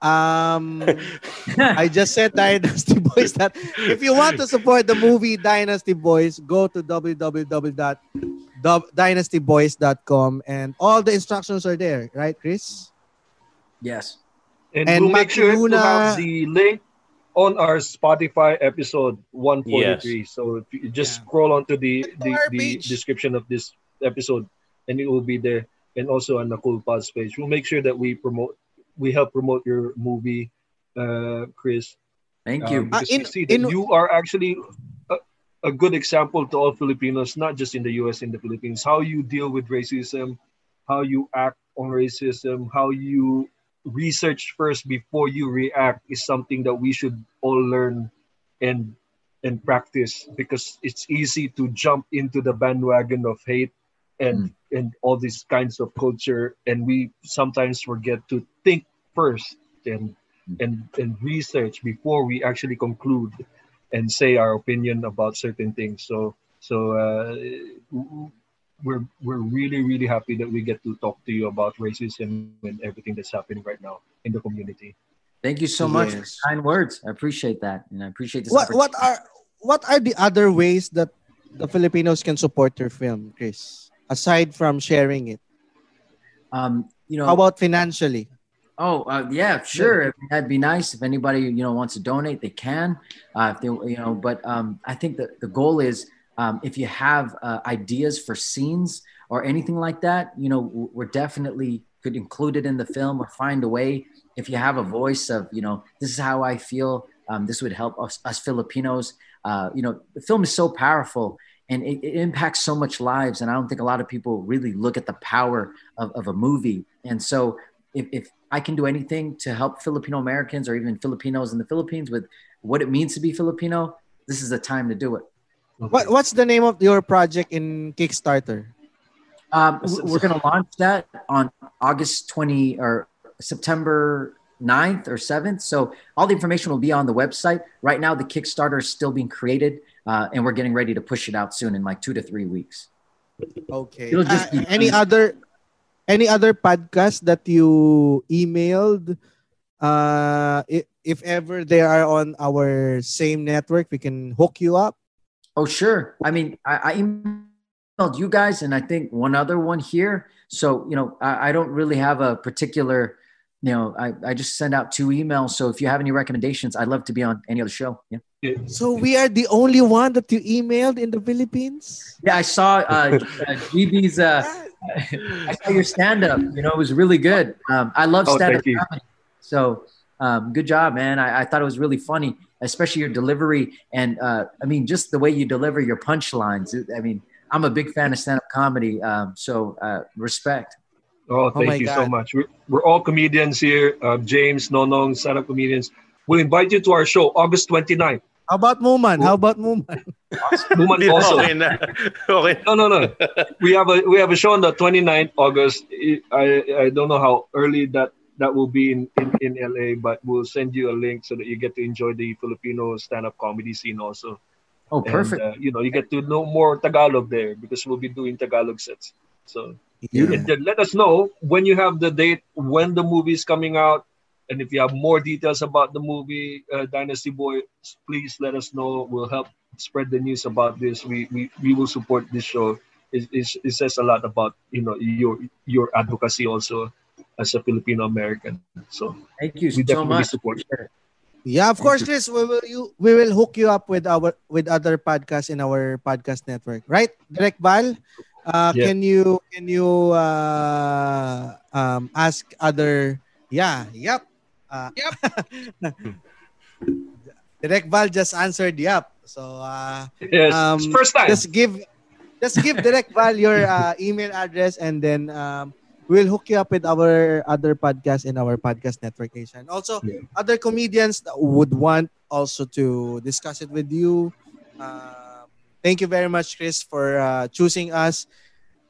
um I just said Dynasty Boys that if you want to support the movie Dynasty Boys, go to www.dynastyboys.com and all the instructions are there, right, Chris? Yes. And, And we'll make sure to have the link on our Spotify episode 143. So if you just Yeah. scroll onto the, the, our the description of this episode and it will be there. And also on the Cool Pods page. We'll make sure that we promote, we help promote your movie, uh, Chris. Thank you. Um, Uh, in- we see that in- you are actually a, a good example to all Filipinos, not just in the US, in the Philippines, how you deal with racism, how you act on racism, how you research first before you react is something that we should all learn and and practice because it's easy to jump into the bandwagon of hate and and all these kinds of culture and we sometimes forget to think first and and and research before we actually conclude and say our opinion about certain things so so uh, we're we're really really happy that we get to talk to you about racism and everything that's happening right now in the community Thank you so much for kind words. I appreciate that, and I appreciate this. What what are what are the other ways that the Filipinos can support your film, Chris? Aside from sharing it. um, you know, How about financially? Oh, uh, yeah, sure. Mean, that'd be nice if anybody you know wants to donate, they can. Uh, if they, you know, but um, I think that the goal is um, if you have uh, ideas for scenes or anything like that, you know, we're definitely could include it in the film or find a way. If you have a voice of, you know, this is how I feel. Um, this would help us, us Filipinos. Uh, you know, the film is so powerful and it, it impacts so much lives. And I don't think a lot of people really look at the power of, of a movie. And so if, if I can do anything to help Filipino Americans or even Filipinos in the Philippines with what it means to be Filipino, this is the time to do it. What what's the name of your project in Kickstarter? Um, we're going to launch that on August 20 or September 9th or 7th. So all the information will be on the website. Right now, the Kickstarter is still being created, uh, and we're getting ready to push it out soon in like two to three weeks. Okay. Uh, any other any other podcast that you emailed? Uh, if, if ever they are on our same network, we can hook you up. Oh, sure. I mean, I, I emailed you guys and I think one other one here. So, you know, I, I don't really have a particular, you know, I, I just send out two emails. So if you have any recommendations, I'd love to be on any other show. Yeah. So we are the only one that you emailed in the Philippines. Yeah, I saw uh, uh, GB's, uh, I saw your stand up. You know, it was really good. Um, I love Oh, stand up thank you. comedy. So, um, good job, man. I, I thought it was really funny, especially your delivery. And uh, I mean, just the way you deliver your punchlines. I mean, I'm a big fan of stand up comedy. Um, so, uh, respect. Oh, thank my you so much. We're, we're all comedians here. Uh, James, Nonong, stand-up comedians. We'll invite you to our show August 29th. How about Muman? How about Muman? Woman Yeah, also. okay na. Okay. No, no, no. We have a we have a show on the 29th August. I I don't know how early that that will be in, in, in LA, but we'll send you a link so that you get to enjoy the Filipino stand-up comedy scene also. Oh, And, perfect. uh, you know, you get to know more Tagalog there because we'll be doing Tagalog sets. So Yeah. let us know when you have the date, when the movie is coming out, and if you have more details about the movie uh, Dynasty Boy, please let us know. We'll help spread the news about this. We we, we will support this show. It, it, it says a lot about you know your your advocacy also as a Filipino American. So Thank you we so definitely much. support. Yeah, of course, Chris. We will you we will hook you up with our with other podcasts in our podcast network, right? Direct Val, uh, Yeah. can you can you uh, um, ask other? Yeah, yep, uh, Yep. Direct Val just answered yep. So uh, Yes, Um, first time. just give just give Direct Val your uh, email address and then um, we'll hook you up with our other podcast in our podcast network nation. Also, Yeah. other comedians that would want also to discuss it with you. Um, thank you very much, Chris, for uh, choosing us,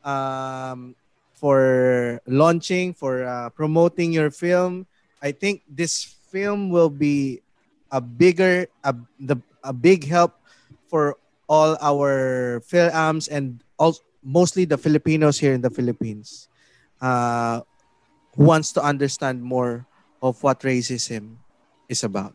um, for launching, for uh, promoting your film. I think this film will be a bigger, a, the, a big help for all our Fil-Ams and also mostly the Filipinos here in the Philippines uh, who wants to understand more of what racism is about.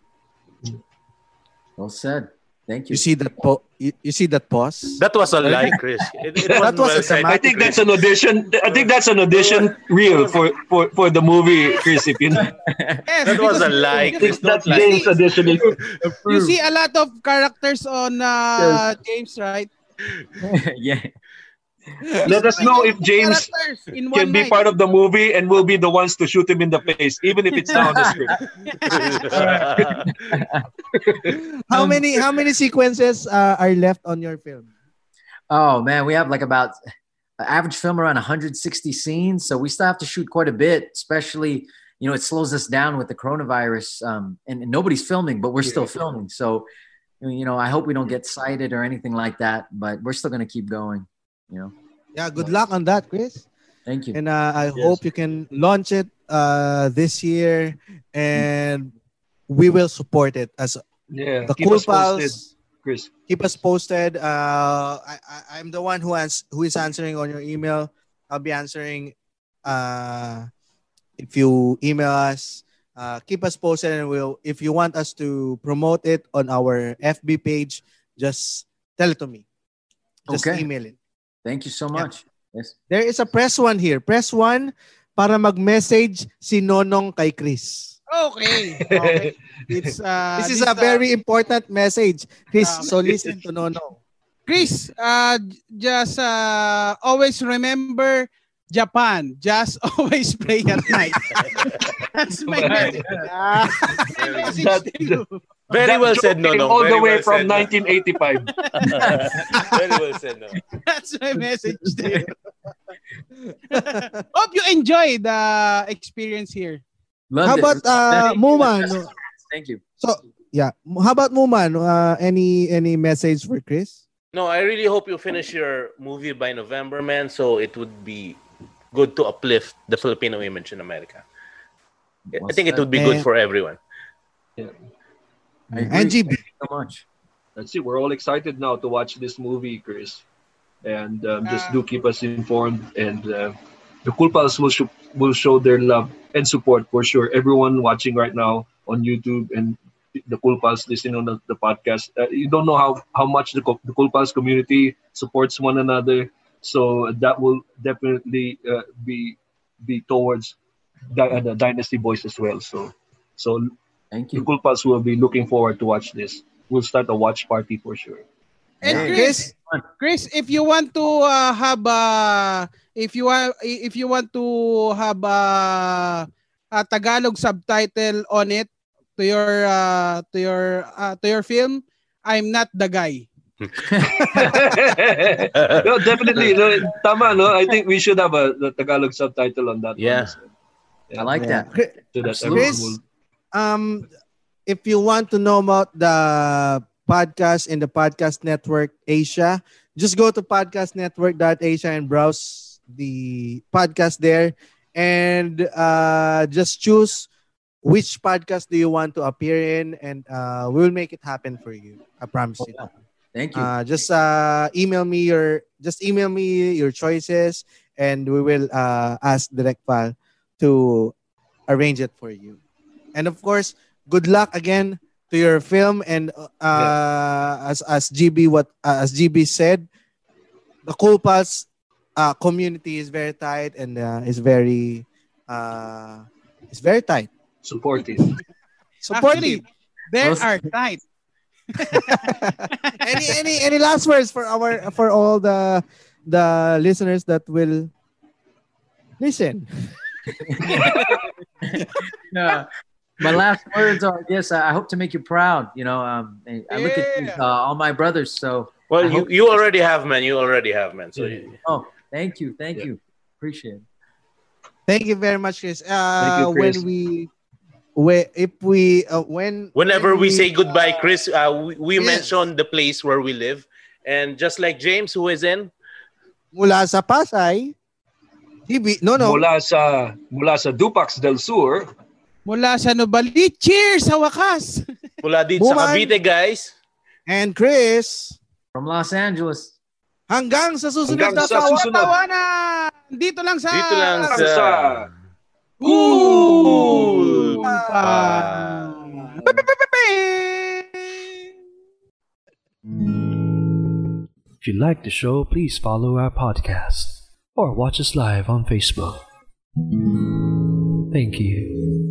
Well said. Thank you. You see that po- you, you see that pause? That was a lie, Chris. It, it That wasn't well a said. I think that's an audition. I think that's an audition reel for for, for the movie, Chris. If you know. Yes, That was a lie, you- Chris. that's Don't lie. James auditioning. You see a lot of characters on uh, James, right? yeah. Let us know if James can be night. part of the movie, and we'll be the ones to shoot him in the face, even if it's not on the script. How many how many sequences uh, are left on your film? Oh man, we have like about average film around 160 scenes, so we still have to shoot quite a bit. Especially, you know, it slows us down with the coronavirus, um, and, and nobody's filming, but we're still filming. So, you know, I hope we don't get cited or anything like that, but we're still gonna keep going. You know, Yeah, good luck on that, Chris. thank you. And uh, I hope you can launch it uh, this year, and we will support it as Yeah, the keep Cool us posted, Pals. Chris. Keep us posted. Uh, I, I, I'm the one who ans- who is answering on your email. I'll be answering uh, if you email us. Uh, keep us posted, and we'll. If you want us to promote it on our FB page, just tell it to me. Just Okay. email it. Thank you so much. Yes. There is a press one here. Press one para mag-message si Nonong kay Chris. Okay. okay. It's uh, This is a uh, very important message. Chris, Um, so listen to Nonong. Chris, uh, just uh, always remember Japan. Just always pray at night. That's my message. Ah, message That- to you. Very well said, no, came no. All the way well from 1985. Very well said, no. That's my message to you. Hope you enjoy the experience here. Loved How it. about uh, Thank you. Muman? Thank you. So, yeah. How about Muman? Uh, any any message for Chris? No, I really hope you finish your movie by November, man. So it would be good to uplift the Filipino image in America. I Well think it would be good for everyone. I agree. And GB. Thank you so much. That's it. We're all excited now to watch this movie, Chris. And um, just Uh, do keep us informed. And uh, the KOOLPALS will, show will show their love and support for sure. Everyone watching right now on YouTube and the KOOLPALS listening on the, the podcast, uh, you don't know how, how much the, co- the KOOLPALS community supports one another. So that will definitely uh, be be towards the, uh, the Dynasty Boys as well. So so Thank you. KOOLPALS will be looking forward to watch this. We'll start a watch party for sure. And Hey. Chris, Chris, if you want to uh, have a, if you want, if you want to have a, a Tagalog subtitle on it to your uh, to your uh, to your film, I'm not the guy. no, definitely. No, tama, no? I think we should have a the Tagalog subtitle on that. Yeah. One as well. I like Yeah. that. Chris, So that Absolutely. Um, if you want to know about the podcast in the podcast network Asia, just go to podcastnetwork.asia and browse the podcast there, and uh, just choose which podcast do you want to appear in, and uh, we'll make it happen for you. I promise you. Thank you. Uh, just uh, email me your just email me your choices, and we will uh, ask Direct Val to arrange it for you. And of course, good luck again to your film. And uh, as as GB what uh, as GB said, the KOOLPALS uh, community is very tight and uh, is very uh, is very tight. Supportive. Supportive. Actually, there are tight. any any any last words for our for all the the listeners that will listen Yeah. My last words are, yes, I I hope to make you proud. You know, um, I I look at these, uh, all my brothers. So, Well, I you, you already have, man. You already have, man. So you- oh, thank you, thank Yeah. you, appreciate it. thank you very much chris uh Thank you, Chris. when we we if we uh, when whenever when we say goodbye, uh, Chris, uh, we, we yes. mention the place where we live. And just like James, who is in, mula sa Pasay GB, no no Mula sa mula sa Dupax del Sur, Mula sa Nubali, cheers sa wakas. mula dito sa Buman. Cavite, guys. and Chris From Los Angeles. Hanggang sa susunod Hanggang na sa tawa. susunod. Tawanan! Dito lang sa... Dito lang sa... sa Cool! Pa- If you like the show, please follow our podcast or watch us live on Facebook. Thank you.